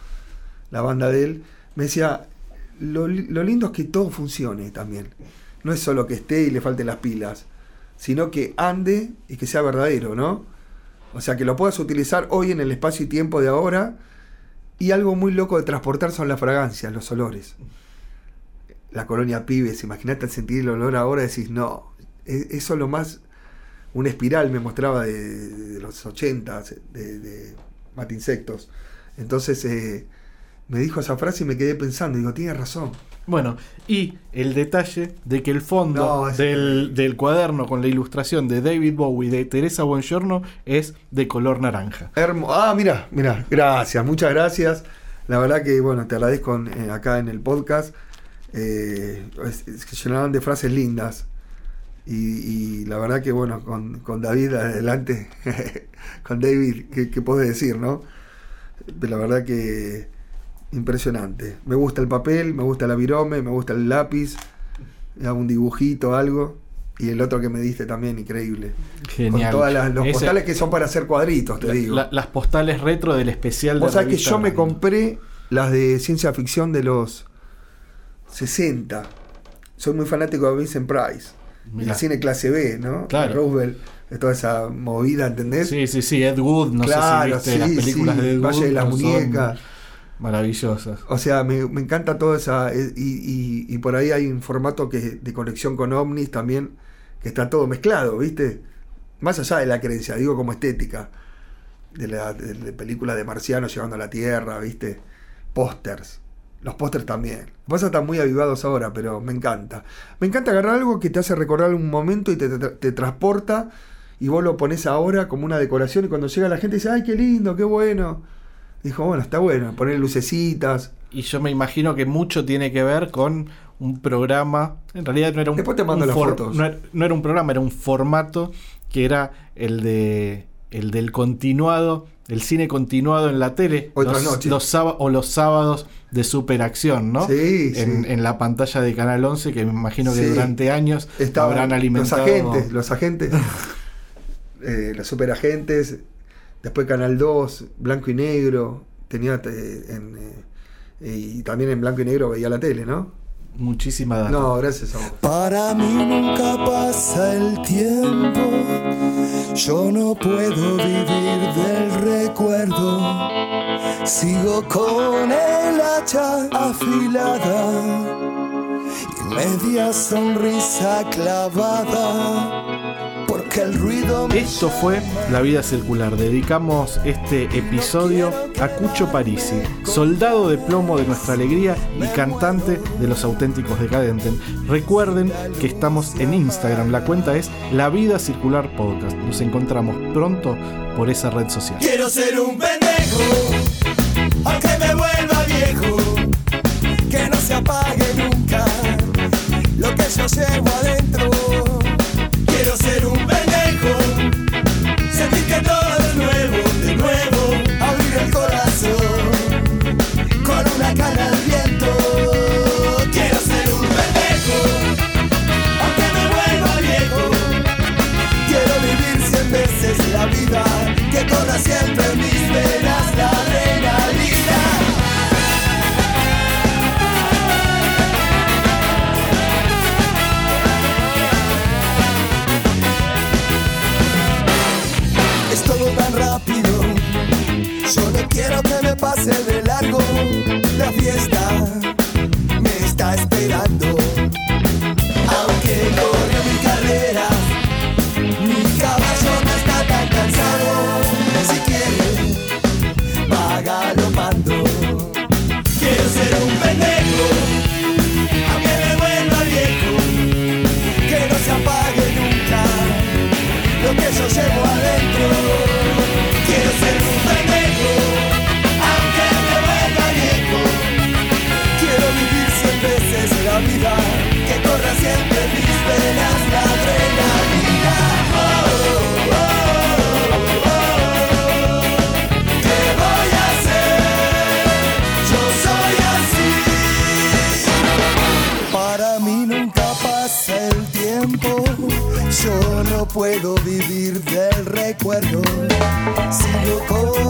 la banda de él, me decía, lo, lo lindo es que todo funcione también. no es solo que esté y le falten las pilas, sino que ande y que sea verdadero, ¿no? O sea, que lo puedas utilizar hoy en el espacio y tiempo de ahora. Y algo muy loco de transportar son las fragancias, los olores. La colonia Pibes, imagínate sentir el olor ahora decís, no, e- eso es lo más. Una espiral me mostraba de, los 80 de, de Mata Insectos. Entonces eh, me dijo esa frase y me quedé pensando, digo, tiene razón. Bueno, y el detalle de que el fondo No, del, del cuaderno con la ilustración de David Bowie de Teresa Buongiorno es de color naranja. Hermo ah, mira, mira, gracias, muchas gracias. La verdad que, bueno, te agradezco eh, acá en el podcast. Eh, es, es que llenaron de frases lindas. Y, y la verdad que, bueno, con, con David adelante, con David, ¿qué, qué puedo decir, no? La verdad que impresionante. Me gusta el papel, me gusta la virome, me gusta el lápiz, hago un dibujito, algo. Y el otro que me diste también, increíble. Genial. Con todas las, los Ese- postales que son para hacer cuadritos, te la- digo. la- las postales retro del especial de Vos sabés que yo me compré las de ciencia ficción de los 60. Soy muy fanático de Vincent Price. Mirá. El cine clase B, ¿no? Claro. Roosevelt, de toda esa movida, ¿entendés? Sí, sí, sí, Ed Wood, no claro, sé si viste las películas sí, de Ed Wood. Valle de las son Muñecas. Maravillosas. O sea, me, me encanta toda esa. eh, Y, y- y por ahí hay un formato que de conexión con ovnis también, que está todo mezclado, ¿viste? Más allá de la creencia, digo como estética. De la de, películas de marcianos llegando a la Tierra, ¿viste? Pósters. Los pósters también. Lo que pasa es que están muy avivados ahora, pero me encanta. Me encanta agarrar algo que te hace recordar un momento y te, te- te transporta y vos lo pones ahora como una decoración y cuando llega la gente dice, ay, qué lindo, qué bueno. Dijo, bueno, está bueno, poner lucecitas. Y yo me imagino que mucho tiene que ver con un programa. En realidad no era un. Después te mando las fotos. No era, no era un programa, era un formato que era el de el del continuado, el cine continuado en la tele. Otra los, o los sábados de superacción, ¿no? Sí, en, sí. en la pantalla de Canal 11, que me imagino que Sí. durante años Estaban habrán alimentado. Los agentes, los agentes, eh, los superagentes, después Canal 2, blanco y negro, tenía eh, en, eh, y también en blanco y negro veía la tele, ¿no? Muchísima data. No, gracias a vos. Para mí nunca pasa el tiempo, yo no puedo vivir del recuerdo, sigo con el hacha afilada y media sonrisa clavada, Esto fue La Vida Circular. Dedicamos este episodio a Cucho Parisi, soldado de plomo de nuestra alegría y cantante de los auténticos decadentes. Recuerden que estamos en Instagram. La cuenta es La Vida Circular Podcast. Nos encontramos pronto por esa red social. Quiero ser un pendejo, aunque me vuelva viejo, que no se apague nunca lo que yo llevo adentro. Que me Sigo con el